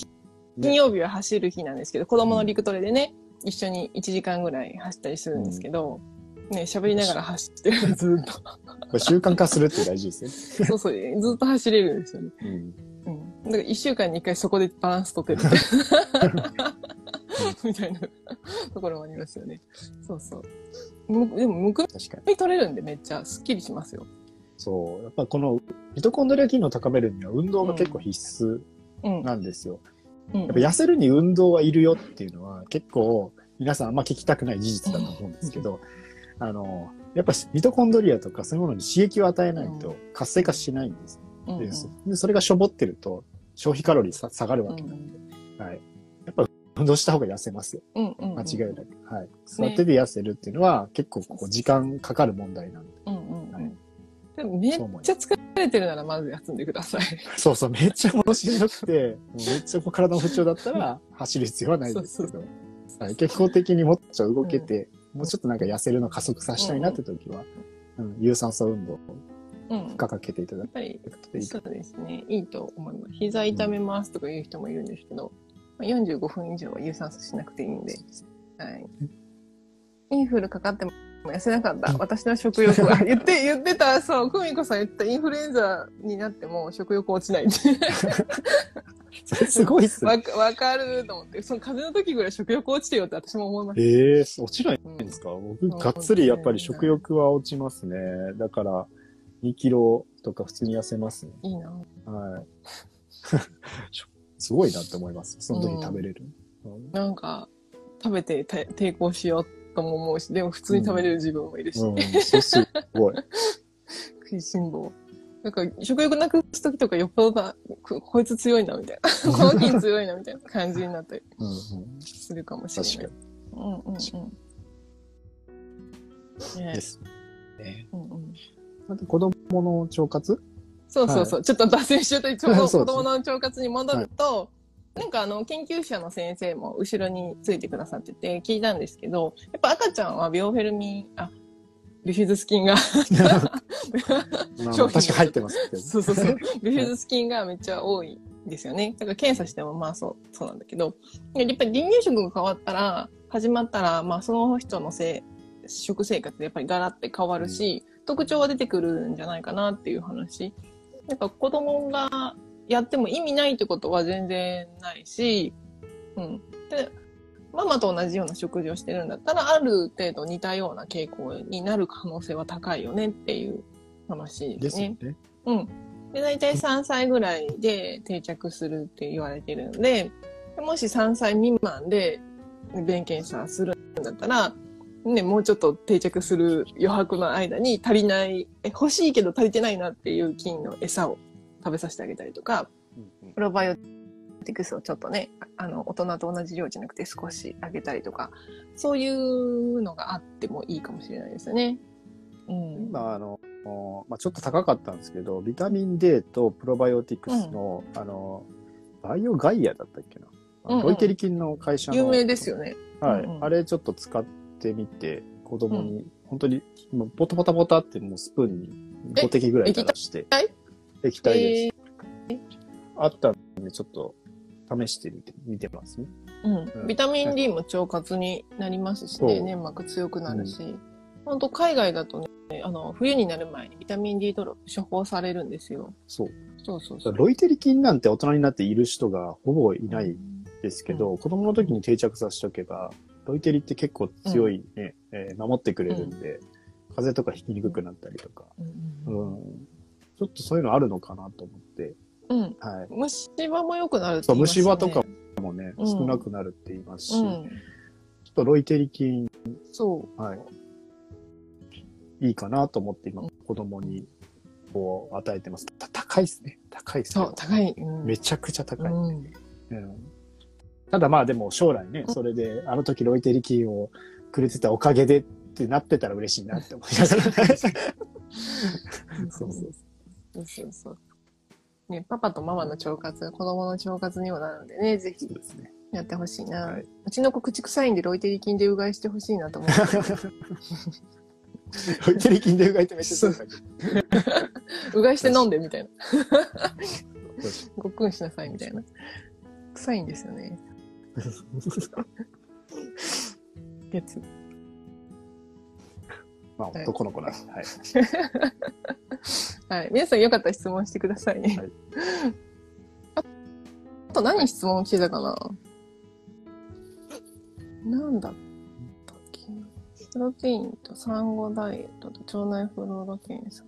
金曜日は走る日なんですけど、子供の陸トレでね、一緒に1時間ぐらい走ったりするんですけど、ね、喋りながら走ってるずっと。習慣化するって大事ですね。そうそう、ずっと走れるんですよね。うん。うん。だから一週間に一回そこでバランス取ってる。みたいなところもありますよね。そうそう。むでも、むく確かに。み取れるんでめっちゃスッキリしますよ。そう。やっぱこのミトコンドリア機能を高めるには運動が結構必須うん。なんですよ。うんやっぱ痩せるに運動はいるよっていうのは結構皆さんあんま聞きたくない事実だと思うんですけど、あの、やっぱミトコンドリアとかそういうものに刺激を与えないと活性化しないんです。うんうんでそでそれがしょぼってると消費カロリーさ下がるわけなんで、はい。運動した方が痩せますよ。うんうんうん。間違いなく。はい。座ってて痩せるっていうのは結構こう時間かかる問題なんで。うんうんうはいん。でもめっちゃ疲れてるならまず休んでください。そうそう、めっちゃ戻しんどくて、めっちゃこう体の不調だったら走る必要はないんですけど、はい、健康的にもっと動けて、もうちょっとなんか痩せるの加速させたいなって時は、うん有酸素運動をうん。負荷かけていただくといいかそうですね。いいと思います。膝痛めますとか言う人もいるんですけど、まあ45分以上は有酸素しなくていいんで、はい。インフルかかっても痩せなかった。私の食欲は。言って、言ってた、そう、久美子さん言った、インフルエンザになっても食欲落ちないって。それすごいっすね。わかると思って、その風邪の時ぐらい食欲落ちてよって私も思いました。ええー、落ちないんですか、僕、がっつりやっぱり食欲は落ちますね。だから、2キロとか普通に痩せますね。いいな。はい。すごいなって思います。その時に食べれる。うんなんか、食べてて抵抗しようとも思うし、でも普通に食べれる自分もいるし。うん、そうすごい。食いしん坊。なんか、食欲なくす時とかよっぽどだ、ここいつ強いな、みたいな。この菌強いな、みたいな感じになったりするかもしれない。うんうんうん。ねです。ね、うんうん、あと子供の腸活？そうそうそう。ちょっと脱線しちゃったり、子供の腸活に戻ると、なんかあの、研究者の先生も後ろについてくださってて聞いたんですけど、やっぱ赤ちゃんはビオフェルミン、あ、ビフィズス菌が まあ商品確か入ってますけど。そうそうそう。ビフィズス菌がめっちゃ多いんですよね。だから検査してもまあそう、そうなんだけど、やっぱり離乳食が変わったら、始まったら、まあその人のせい、食生活でやっぱりガラって変わるし、特徴は出てくるんじゃないかなっていう話。なんか子供がやっても意味ないってことは全然ないし、うん。で、ママと同じような食事をしてるんだったら、ある程度似たような傾向になる可能性は高いよねっていう話でね。ですね。うん。で、大体3歳ぐらいで定着するって言われてるんで、もし3歳未満で便検査するんだったら、ね、もうちょっと定着する余白の間に足りない、え欲しいけど足りてないなっていう菌の餌を食べさせてあげたりとか、うんうんプロバイオティクスをちょっとね、あの、大人と同じ量じゃなくて少しあげたりとか、そういうのがあってもいいかもしれないですよね。うん。今、あの、まあ、ちょっと高かったんですけど、ビタミン D とプロバイオティクスの、あの、バイオガイアだったっけな？うんうんロイテリ菌の会社の。有名ですよね。はい、うんうんあれちょっと使ってみて、子供に、本当に、もうポタポタポタってもうスプーンに5滴ぐらい垂らして。体液体です。えあったんで、ちょっと試してみて、見てますね。ーうん。ビタミン D も腸活になりますしね、粘膜強くなるし。本当海外だとね、あの、冬になる前にビタミン D ドロップ処方されるんですよ。そう。そうそうそう。ロイテリ菌なんて大人になっている人がほぼいないですけど、子供の時に定着させておけば、ロイテリって結構強いね、えー守ってくれるんで、風邪とかひきにくくなったりとか、うんうん。ちょっとそういうのあるのかなと思って、うん。はい。虫歯も良くなるって言いますよね虫歯とかもね、うん少なくなるって言いますし、ちょうん。っとロイテリ菌、そう。はい。いいかなと思って今、子供にこう与えてます。た高いですね。高いですねそう、。高い。うんめちゃくちゃ高い。うん。うんただまあでも将来ね、それであの時ロイテリ菌をくれてたおかげでってなってたら嬉しいなって思いながら。そうそうそう。そうそう。ね、パパとママの腸活が子供の腸活にもなるんでね、ぜひ。やってほしいな、はいうちの子口臭いんでロイテリ菌でうがいしてほしいなと思って。ロイテリ菌でうがいてめっちゃうがいして飲んでみたいな。ごっくんしなさいみたいな。臭いんですよね。月。まあ男の子なんで。はい。はい。皆さんよかったら質問してくださいね。はいああと何質問来てたかな？なんだったっけ？プロテインと産後ダイエットと腸内フローラ検査。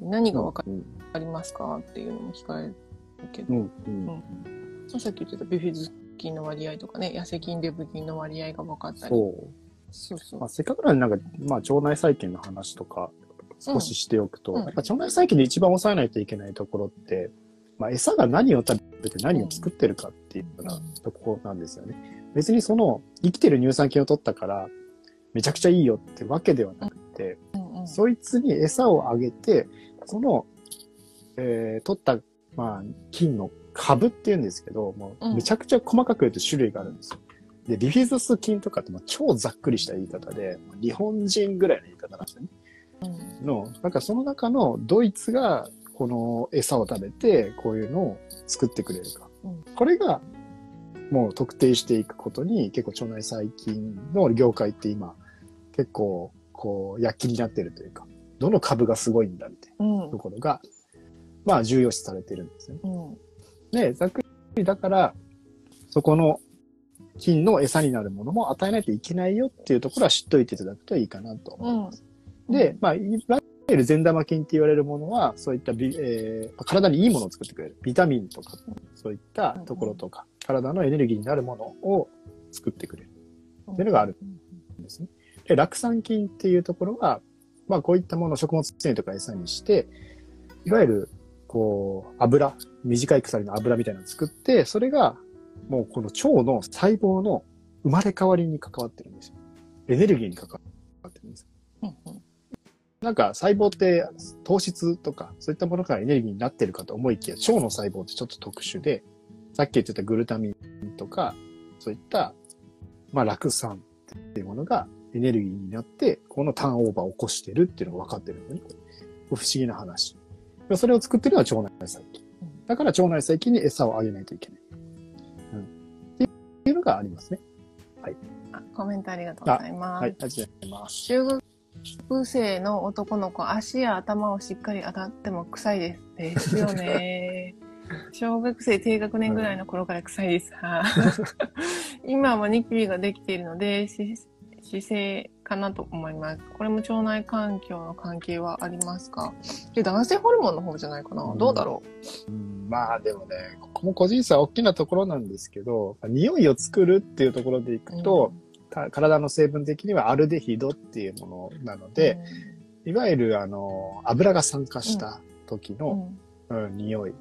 何がわかうん。りますか？っていうのも聞かれるけど、うん。うん。さっき言ってたビフィズ菌の割合とかね、痩せ菌、デブ菌の割合が分かったり。そう。そうそうまあ、せっかくなんで、なんか、まあ、腸内細菌の話とか、少ししておくと、うんやっぱ腸内細菌で一番抑えないといけないところって、まあ、餌が何を食べて何を作ってるかっていうようなところなんですよね。別にその、生きてる乳酸菌を取ったから、めちゃくちゃいいよってわけではなくて、うんうんそいつに餌をあげて、その、えー取った、まあ、菌の株っていうんですけど、もううんめちゃくちゃ細かく言うと種類があるんですよ。で、ビフィズス菌とかってまあ超ざっくりした言い方で、日本人ぐらいの言い方なんですよね。うんの、なんかその中のドイツがこの餌を食べて、こういうのを作ってくれるか。うんこれが、もう特定していくことに結構腸内細菌の業界って今、結構、こう、躍起になってるというか、どの株がすごいんだみたいうんなところが、まあ重要視されてるんですね。うんで、ざっくりだから、そこの菌の餌になるものも与えないといけないよっていうところは知っといていただくといいかなと思います。で、まあ、いわゆる善玉菌って言われるものは、そういったビ、えー体にいいものを作ってくれる。ビタミンとか、そういったところとか、体のエネルギーになるものを作ってくれるっていうのがあるんですね。で、酪酸菌っていうところは、まあ、こういったものを食物繊維とか餌にして、いわゆる、こう、油、短い鎖の油みたいなのを作って、それが、もうこの腸の細胞の生まれ変わりに関わってるんですよ。エネルギーに関わってるんです。うんうんなんか細胞って糖質とかそういったものからエネルギーになってるかと思いきや、腸の細胞ってちょっと特殊で、さっき言ってたグルタミンとか、そういった、まあ、酪酸っていうものがエネルギーになって、このターンオーバーを起こしてるっていうのが分かってるんだよね。不思議な話。でそれを作ってるのは腸内細菌。だから腸内細菌に餌をあげないといけない。うん。っていうのがありますね。あコメントありがとうございます。はい。ありがとうございます。中学生の男の子、足や頭をしっかり当たっても臭いです。ですよね。小学生低学年ぐらいの頃から臭いです。はい 今はニキビができているので、し姿勢かなと思います。これも腸内環境の関係はありますか？で男性ホルモンの方じゃないかな、うん。どうだろう？んまあでもね、ここも個人差は大きなところなんですけど、匂いを作るっていうところでいうくと、た体の成分的にはアルデヒドっていうものなので、いわゆるあの油が酸化した時うん、の、うん匂い、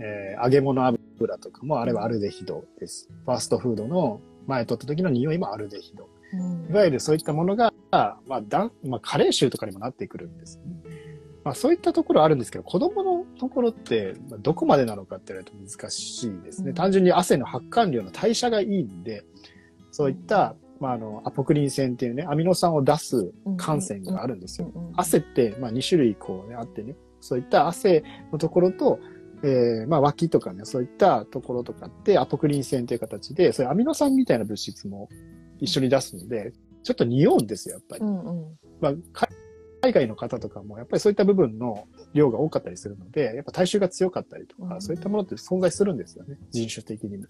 えー揚げ物油とかもあれはアルデヒドです。ファーストフードの前取った時の匂いもアルデヒド。うんいわゆるそういったものが、まあ、だんまあ、加齢臭とかにもなってくるんです。まあ、そういったところはあるんですけど、子供のところって、まあどこまでなのかって言われると難しいですね。うん単純に汗の発汗量の代謝がいいんで、そういった、まあ、あの、アポクリン腺っていうね、アミノ酸を出す汗腺があるんですよ。うん汗って、まあ、2種類こうね、あってね、そういった汗のところと、えー、まあ、脇とかね、そういったところとかって、アポクリン腺という形で、そういうアミノ酸みたいな物質も一緒に出すので、ちょっと匂うんですよ、やっぱり。うんうん。まあ、か海外の方とかも、やっぱりそういった部分の量が多かったりするので、やっぱ体臭が強かったりとか、うんそういったものって存在するんですよね。人種的にも。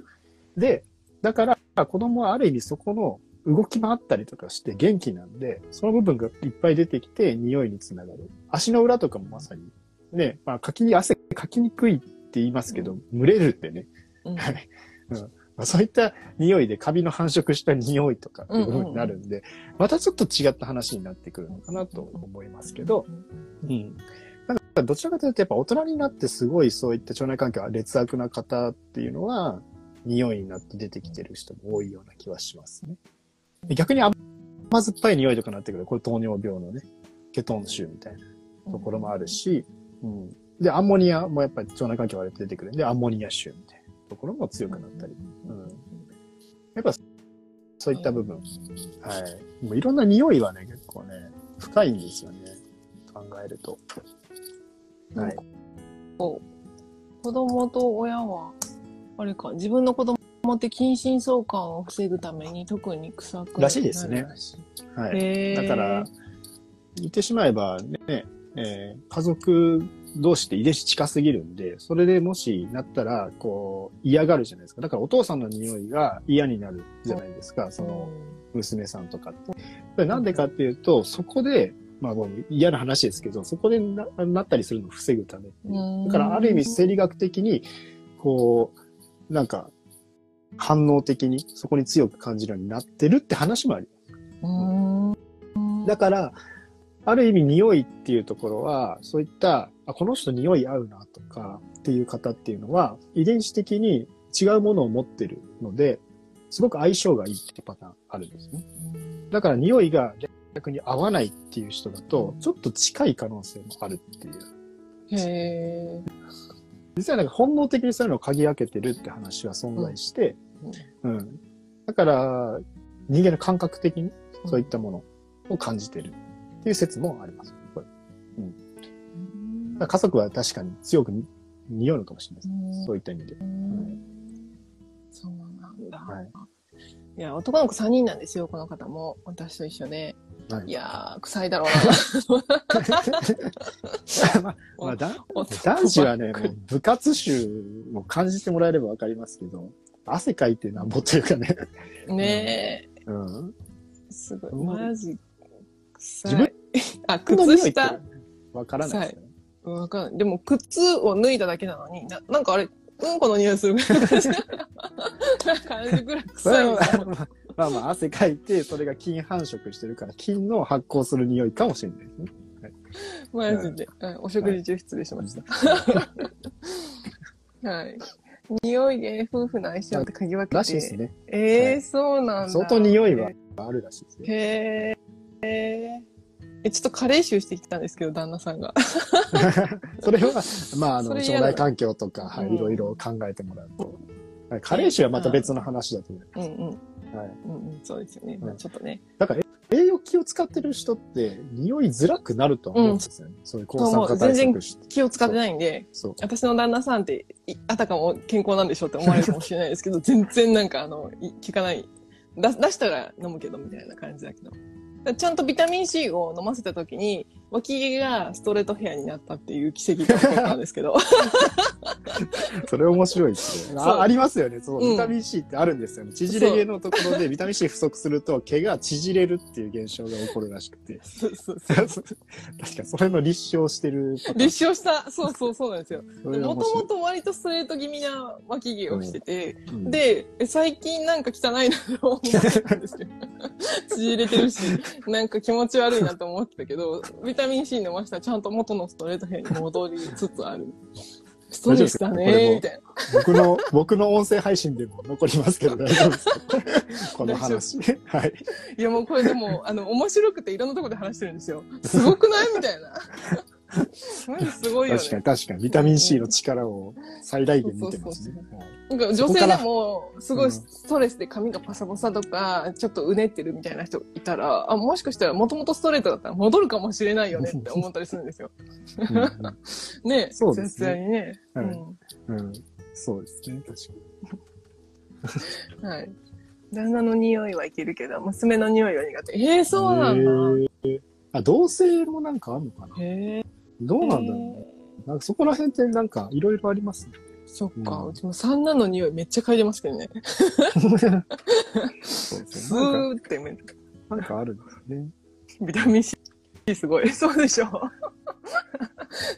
で、だから、子供はある意味そこの動き回ったりとかして元気なんで、その部分がいっぱい出てきて匂いにつながる。足の裏とかもまさに、ね、まあ、かきに、汗かきにくいって言いますけど、蒸れるってね。うんはい。うんまあ、そういった匂いでカビの繁殖した匂いとかっていう部分になるんで、またちょっと違った話になってくるのかなと思いますけど、うん。なんかどちらかというとやっぱ大人になってすごいそういった腸内環境が劣悪な方っていうのは、匂いになって出てきてる人も多いような気はしますね。で逆に甘酸っぱい匂いとかになってくるとこれ糖尿病のね、ケトン臭みたいなところもあるし、うん。で、アンモニアもやっぱり腸内環境が出てくるんで、アンモニア臭みたいなところも強くなったり。うん。やっぱ、そういった部分。はい。もういろんな匂いはね、結構ね、深いんですよね。考えると。はい。子供と親は、あれか、自分の子供って近親相関を防ぐために特に臭くなるらしいですねはい。だから、言ってしまえばね、えー家族同士って遺伝子近すぎるんで、それでもしなったら、こう、嫌がるじゃないですか。だからお父さんの匂いが嫌になるじゃないですか、その娘さんとかって。なんでかっていうと、そこで、まあもう嫌な話ですけど、そこでななったりするのを防ぐためだからある意味生理学的に、こう、なんか、反応的にそこに強く感じるようになってるって話もありうん。だから、ある意味匂いっていうところは、そういった、あ、この人匂い合うなとかっていう方っていうのは、遺伝子的に違うものを持ってるので、すごく相性がいいってパターンあるんですね。だから匂いが逆に合わないっていう人だと、ちょっと近い可能性もあるっていう。へえ。実はなんか本能的にそういうのを嗅ぎ分けてるって話は存在して、うん。だから、人間の感覚的にそういったものを感じてるっていう説もあります。家族は確かに強くに匂うのかもしれないです。うんそういった意味で。うんそうなんだ。はいいや、男の子3人なんですよ、この方も。私と一緒で。はいいやー、臭いだろまあまあだうな。男子はね、部活臭を感じてもらえればわかりますけど、汗かいてなんぼというかね。ねうん。え、すごい。うんマジ、臭い。自分 あ、靴下。わからないですよね。わかんない。でも、靴を脱いだだけなのに、ななんかあれ、うんこの匂いするぐらいの感じ。ぐらい臭いみたいな。まあまあまあ汗かいて、それが菌繁殖してるから、菌の発酵する匂いかもしれないですね。マジで。はいお食事中失礼しました。はい。匂いで夫婦の相性って嗅ぎ分けて。らしいですね。ええー、そうなんだ。相当匂いはあるらしいですね。へーえ。え、ちょっと加齢臭してきたんですけど、旦那さんが。それは、まあ、あの、腸それ嫌だ内環境とか、はい、うんいろいろ考えてもらうと。はい加齢臭はまた別の話だと思う。うんうん。はい。うんうん、そうですよね。まあ、ちょっとね。だから、栄養気を使ってる人って、匂いづらくなると思うんですよね。そういう抗酸化対策して。気を使ってないんで。私の旦那さんって、いあたかも健康なんでしょって思われるかもしれないですけど、全然なんかあの、い効かない。出出したら飲むけどみたいな感じだけど。ちゃんとビタミン C を飲ませた時に、脇毛がストレートヘアになったっていう奇跡が起こったんですけど。それ面白いですね。あありますよね。そう、うんビタミン C ってあるんですよね。縮れ毛のところでビタミン C 不足すると毛が縮れるっていう現象が起こるらしくて。確かにそれの立証してる。立証した、そうそうそうなんですよ。もともと割とストレート気味な脇毛をしてて、うんで、え最近なんか汚いなと思ってたんですよ。縮れてるし、なんか気持ち悪いなと思ってたけど、ビタミン C 飲ましたらちゃんと元のストレートヘアに戻りつつある。ストレスだ大丈夫ですか？これもねみたいな。僕の、僕の音声配信でも残りますけど大丈夫ですかこの話。はい。いやもうこれでも、あの、面白くていろんなところで話してるんですよ。すごくない？みたいな。すごいよね。確かに確かに。ビタミン C の力を最大限見てますねなんか女性でも、すごいストレスで髪がパサパサとか、ちょっとうねってるみたいな人いたら、あ、もしかしたらもともとストレートだったら戻るかもしれないよねって思ったりするんですよ。うんうん ねそうですねにね。はいうん、そうですね、確かうん。はい。旦那の匂いはいけるけど、娘の匂いは苦手。えー、そうなんだ。あ、同性もなんかあんのかな？へえ。どうなんだろうね。なんかそこら辺ってなんかいろいろありますね。そっか、うちも三男の匂いめっちゃ嗅いでますけどね。そう スそうなんかーってめっちなんかあるんですね。ゃビタミン C すごい。そうでしょ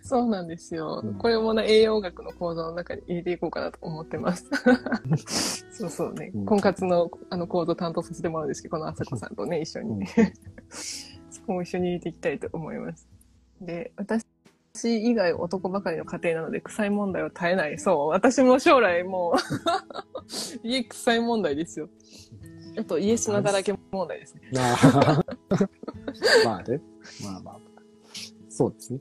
そうなんですよ、うんこれもね、栄養学の講座の中に入れていこうかなと思ってます。そうそうね。うん婚活のあの講座担当させてもらうんですけど、この朝子さんとね、一緒に。うんそこも一緒に入れていきたいと思います。で、私以外男ばかりの家庭なので、臭い問題は絶えない。そう、私も将来もう、家臭い問題ですよ。あと、家砂だらけ問題ですね。まあ、まあね。まあまあ。そうですね。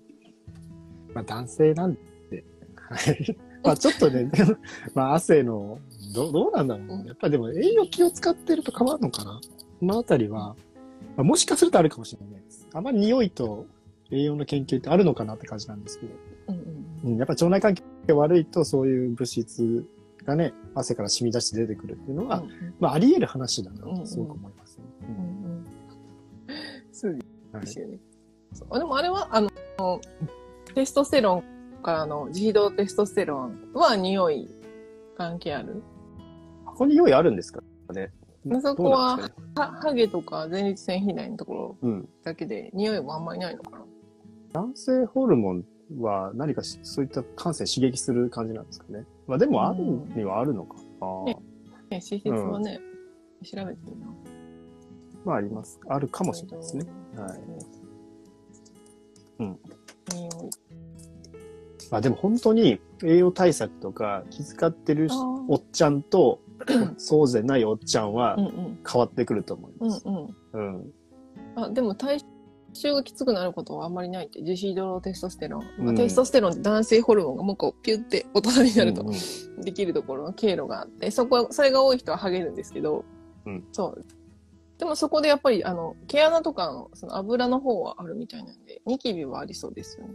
まあ男性なんで。はい。まあちょっとね、まあ汗の、どどうなんだろうね。やっぱりでも栄養気を使ってると変わるのかなこのあたりは、まあ、もしかするとあるかもしれないです。あまり匂いと栄養の研究ってあるのかなって感じなんですけど。うんうんうん、やっぱ腸内環境が悪いとそういう物質がね、汗から染み出して出てくるっていうのは、うんうんまああり得る話だなうんうんとすごく思いますね。うんうんそうはいですよね。そうでもあれは、あの、テストステロンからの自費動テストステロンは匂い関係ある？ここに用意あるんですかね。そこはねはハゲとか前立腺肥大のところうん。だけで匂いもあんまりないのかな男性ホルモンは何かしそういった感性刺激する感じなんですかね。まあでもあるにはあるのか。あーねね、施設はね、調べてみな。まああります。あるかもしれないですね。はい。うん。匂い。まあでも本当に栄養対策とか気遣ってるおっちゃんと そうでないおっちゃんはうんうん。変わってくると思います。うんうん。うん。あ、でも体臭がきつくなることはあんまりないって、自費動テストステロン。まあうんテストステロンって男性ホルモンがもうこうピュって大人になるとできるところの経路があって、そこは、それが多い人はハゲるんですけど、うんそう。でもそこでやっぱり、あの、毛穴とかのその油の方はあるみたいなんで、ニキビはありそうですよね。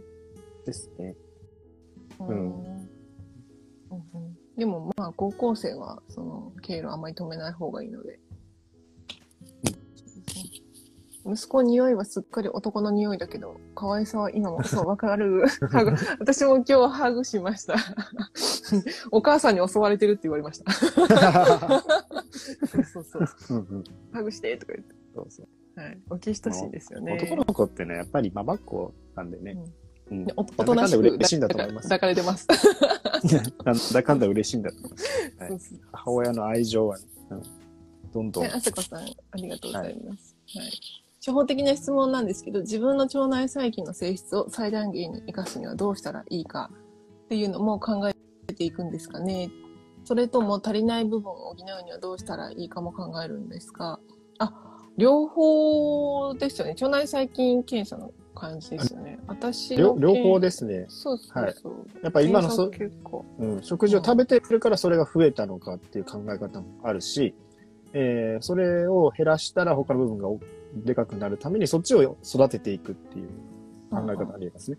ですね。うんうんうんうんでもまあ高校生はその経路あんまり止めない方がいいので。息子匂いはすっかり男の匂いだけど、可愛さは今も、そう、わかる。私も今日ハグしました。お母さんに襲われてるって言われました。そうそうハグしてとか言って。そうそうはい。オキシトシンですよね。男の子ってね、やっぱりママっ子なんでね。うんねおおなんだかんだとなしく嬉しいんだと思います。抱かれてます。なんだかんだ嬉しいんだと思います。母親の愛情はね、うんどんどんはい、。あさこさん、ありがとうございます。はい。初歩的な質問なんですけど、自分の腸内細菌の性質を最大限に活かすにはどうしたらいいかっていうのも考えていくんですかね。それとも足りない部分を補うにはどうしたらいいかも考えるんですかあ、両方ですよね。腸内細菌検査の感じですよね。私の両両方で。ですね。そうそうそう。やっぱ今のそ。うん、食事を食べてるからそれが増えたのかっていう考え方もあるし、えーそれを減らしたら他の部分がおでかくなるためにそっちを育てていくっていう考え方ありますね。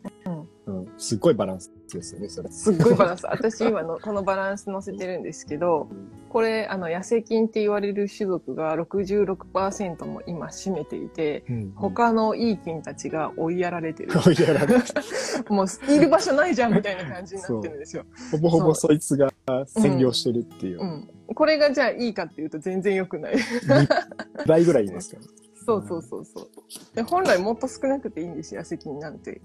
うん。すっごいバランスですよね、それ。すっごいバランス。私今のこのバランス載せてるんですけど、これ、あの、痩せ菌って言われる種族が66%も今占めていて、うん。他のいい菌たちが追いやられてる。追いやられて もう、いる場所ないじゃんみたいな感じになってるんですよ。ほぼほぼそいつが占領してるっていう。うん。これがじゃあいいかっていうと全然良くない。2倍ぐらいですから。そうそうそうそう。で本来もっと少なくていいんですよ、痩せ菌なんて。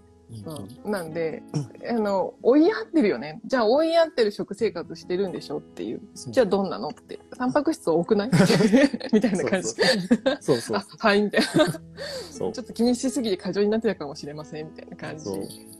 うん、なんで、あの、追いやってるよね。じゃあ追いやってる食生活してるんでしょっていう。じゃあどんなのって。タンパク質多くない？みたいな感じ。そうそうあ、はい、みたいな。そうちょっと気にしすぎて過剰になってたかもしれません、みたいな感じ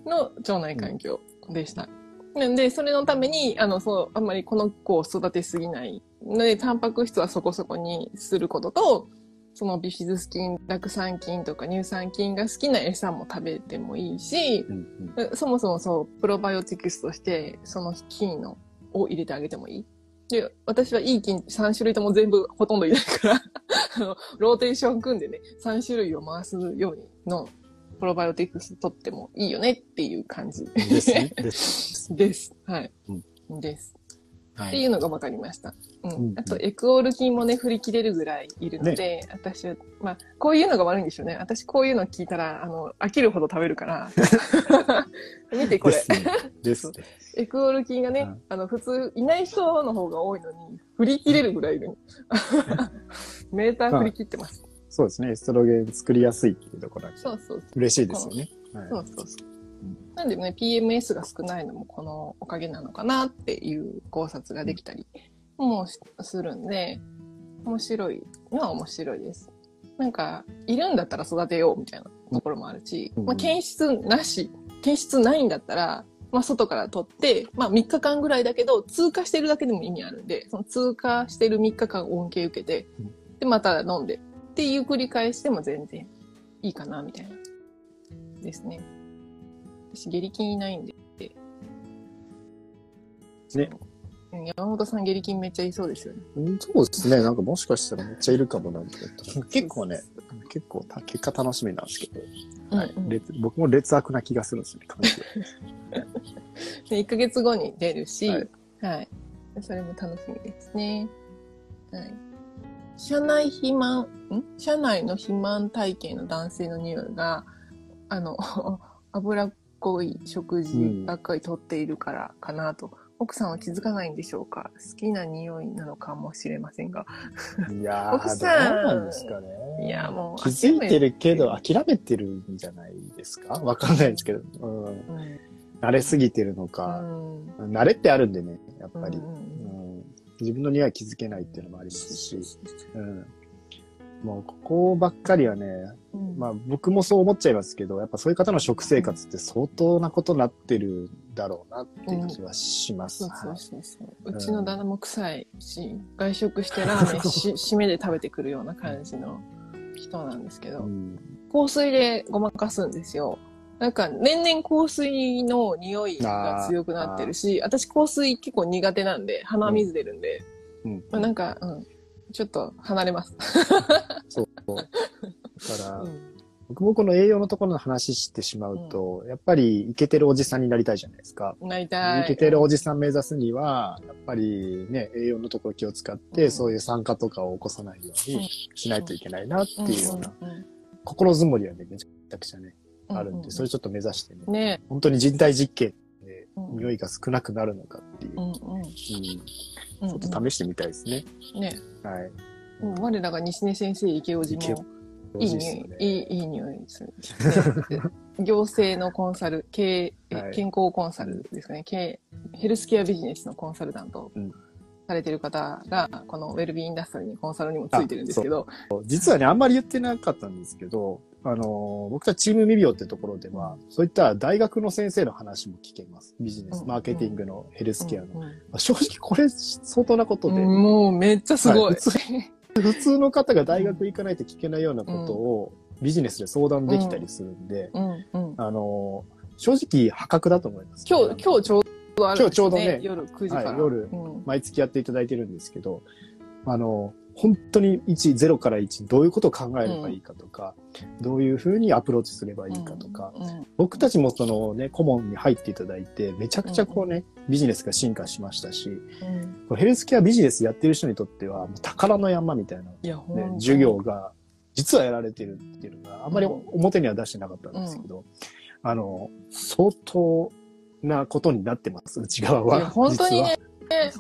の腸内環境でした。なんで、それのために、あの、そう、あんまりこの子を育てすぎないので、タンパク質はそこそこにすることと、そのビフィズス菌、酪酸菌とか乳酸菌が好きな餌も食べてもいいし、うんうんそもそもそう、プロバイオティクスとして、その菌のを入れてあげてもいい。で、私はいい菌3種類とも全部ほとんどいないから、あの、ローテーション組んでね、3種類を回すようにのプロバイオティクス取ってもいいよねっていう感じ。ですね。です。です。はい。うです。っていうのが分かりました。うん。うんあと、エクオール菌もね、振り切れるぐらいいるので、私は、まあ、こういうのが悪いんでしょうね。私、こういうの聞いたら、あの、飽きるほど食べるから。見て、これ。ですね。エクオール菌がね、うんあの、普通、いない人の方が多いのに、振り切れるぐらいいるの。メーター振り切ってます。そうですね。エストロゲン作りやすいっていうところはそうそうそう。嬉しいですよね。はいそうそうそう。なんでね、PMS が少ないのもこのおかげなのかなっていう考察ができたりもしするんで、面白いのは面白いです。なんか、いるんだったら育てようみたいなところもあるし、うんまあ、検出なし、検出ないんだったら、まあ、外から取って、まあ、3日間ぐらいだけど、通過してるだけでも意味あるんで、その通過してる3日間恩恵受けてうん、で、また飲んで、っていう繰り返しでも全然いいかな、みたいな。ですね。私、下痢筋いないんで。ねうん。山本さん下痢筋めっちゃいそうですよね。うんそうですね。なんかもしかしたらめっちゃいるかもなんて。結構ね、結構た結果楽しみなんですけど、はいうんうん劣僕も劣悪な気がするんですよね、で、1ヶ月後に出るし、ははいい。それも楽しみですね。はい。社内肥満、ん？社内の肥満体型の男性の匂いが、あの、脂っこい食事ばっかりとっているからかなと。奥さんは気づかないんでしょうか？好きな匂いなのかもしれませんが。いや 奥さんなんですかね。いやもう気づいてるけど諦めてるんじゃないですか？わかんないですけど、うん。うん。慣れすぎてるのうか、ん。慣れってあるんでね、やっぱり。うんうん自分の匂い気づけないっていうのもありますし、うん。もうここばっかりはね、うん。まあ僕もそう思っちゃいますけど、やっぱそういう方の食生活って相当なことになってるんだろうなっていう気はします。そうそうはいそうそう。うちの旦那も臭いし、外食してラーメン し締めで食べてくるような感じの人なんですけど、うん。香水でごまかすんですよ。なんか年々香水の匂いが強くなってるし、私香水結構苦手なんで、鼻水出るんで、うん。まあ、なんか、うん、ちょっと離れます。そう。だから、うん。僕もこの栄養のところの話してしまうと、やっぱりイケてるおじさんになりたいじゃないですか。なりたい。イケてるおじさん目指すには、やっぱりね、栄養のところ気を使って、うん。そういう酸化とかを起こさないようにしないといけないなっていうような、うん。うん。心づもりはね、めちゃくちゃね、うんあるん。で、それちょっと目指してね、ね。本当に人体実験でうん。匂いが少なくなるのかっていう、うんうんうん。うんちょっと試してみたいですね。ね。はい。もう我らが西根先生、池尾寺池も、いい匂い、ねいい、いい匂いする。ね。行政のコンサル、経営、はい。健康コンサルですかね、経営ヘルスケアビジネスのコンサルタントをうん。されてる方が、このウェルビーインダストリーにコンサルにもついてるんですけど、実はね、あんまり言ってなかったんですけど、あの、僕たちチーム未病ってところでは、そういった大学の先生の話も聞けます。ビジネス、うん。マーケティングのヘルスケアの。うん。うん。正直これ相当なことで、もうめっちゃすごい。はい普通の方が大学行かないと聞けないようなことをビジネスで相談できたりするんで、うん。うん。あの、正直破格だと思います。今日、今日ちょうどあるんですよ今日ちょうどね夜9時から。はい夜うん。毎月やっていただいてるんですけど、あの、本当に1、0から1、どういうことを考えればいいかとか、どういうふうにアプローチすればいいかとか、うん僕たちもそのね、顧問に入っていただいて、めちゃくちゃこうね、ビジネスが進化しましたし、ヘルスケアビジネスやってる人にとっては、宝の山みたいな、ね授業が、実はやられてるっていうのがあんまり表には出してなかったんですけど、あの、相当なことになってます、内側は。本当に実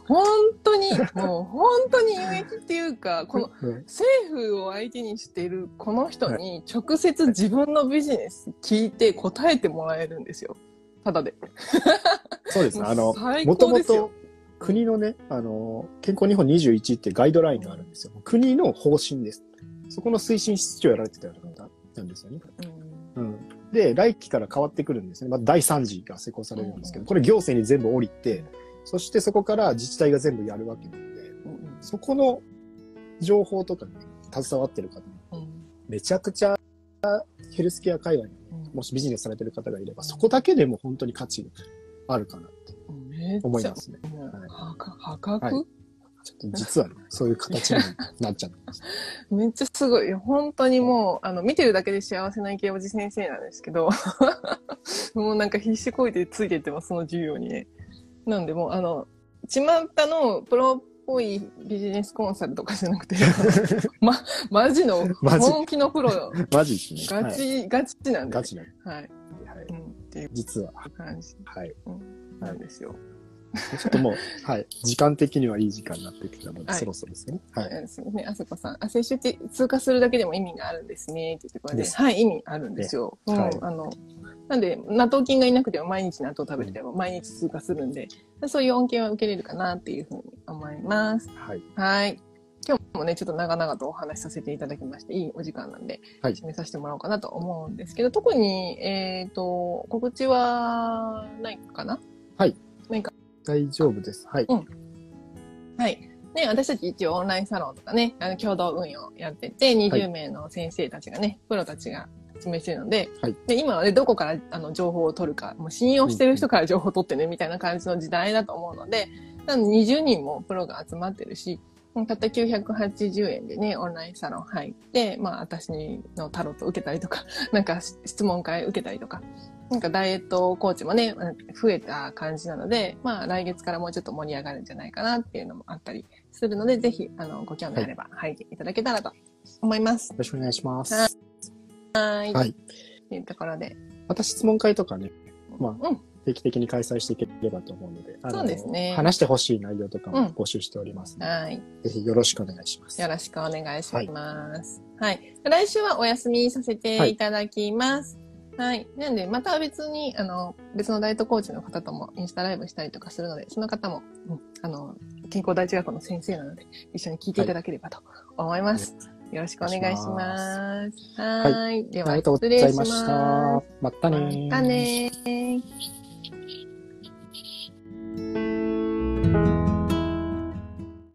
本当に、もう本当に有益っていうか、このうん政府を相手にしているこの人に直接自分のビジネス聞いて答えてもらえるんですよ。ただで。そうですね。あの、最もともと。国のね、あの、健康日本21ってガイドラインがあるんですよ。国の方針です。そこの推進室長をやられてたような方なんですよね。うんうん。で、来期から変わってくるんですね。まあ、第3次が施行されるんですけど、これ行政に全部降りて、そしてそこから自治体が全部やるわけなんで、うんそこの情報とかに携わってる方、うんめちゃくちゃヘルスケア界隈にうんもしビジネスされてる方がいれば、そこだけでも本当に価値があるかなって思いますね。はい破格？はいちょっと実はね、そういう形になっちゃってます。めっちゃすごい。本当にもう、あの、見てるだけで幸せな池おじ先生なんですけど、もうなんか必死こいてついていってます、その授業にね。なんでもう、あの、巷のプロっぽいビジネスコンサルとかじゃなくて、ま、マジの、本気のプロ、マジですね。ガチ、ガチなんで。ガチな。はい。はい。うん、っていう実は。感じはい。なんですよ。ちょっともう、はい。時間的にはいい時間になってきたので、はいそろそろですね。はい。えーすみません、あさこさん。あ、接種って通過するだけでも意味があるんですね。って言ってこれで。はい、意味あるんですよ。うん、はいあの、なんで、納豆菌がいなくても毎日納豆食べてても毎日通過するんで、そういう恩恵は受けれるかなっていうふうに思います。はい。はい。今日もね、ちょっと長々とお話しさせていただきまして、いいお時間なんで、はい締めさせてもらおうかなと思うんですけど、特に、えっ、と、告知はないかな？大丈夫です。はい。はい。ね、私たち一応オンラインサロンとかね、あの共同運用やってて、20名の先生たちがね、プロたちが示してるので、はいで今はね、どこからあの情報を取るか、もう信用してる人から情報を取ってね、みたいな感じの時代だと思うので、なので20人もプロが集まってるし、たった980円でね、オンラインサロン入って、まあ、私のタロット受けたりとか、なんか質問会受けたりとか、なんかダイエットコーチもね、増えた感じなので、まあ来月からもうちょっと盛り上がるんじゃないかなっていうのもあったりするので、ぜひ、あの、ご興味あれば入っていただけたらと思いますよ。ろしくお願いします。はいはい。はい。というところで。また質問会とかね、まあうん。定期的に開催していければと思うので、あのそうですね話してほしい内容とかうんも募集しておりますので、はい。ぜひよろしくお願いします。よろしくお願いします。はい。来週はお休みさせていただきます。はい。なんで、また別に、あの、別のダイエットコーチの方ともインスタライブしたりとかするので、その方も、うんあの、健康第一学校の先生なので、一緒に聞いていただければと思います。よろしくお願いします。はい。では、ありがとうご失礼しざいます。た。またねーまたねー。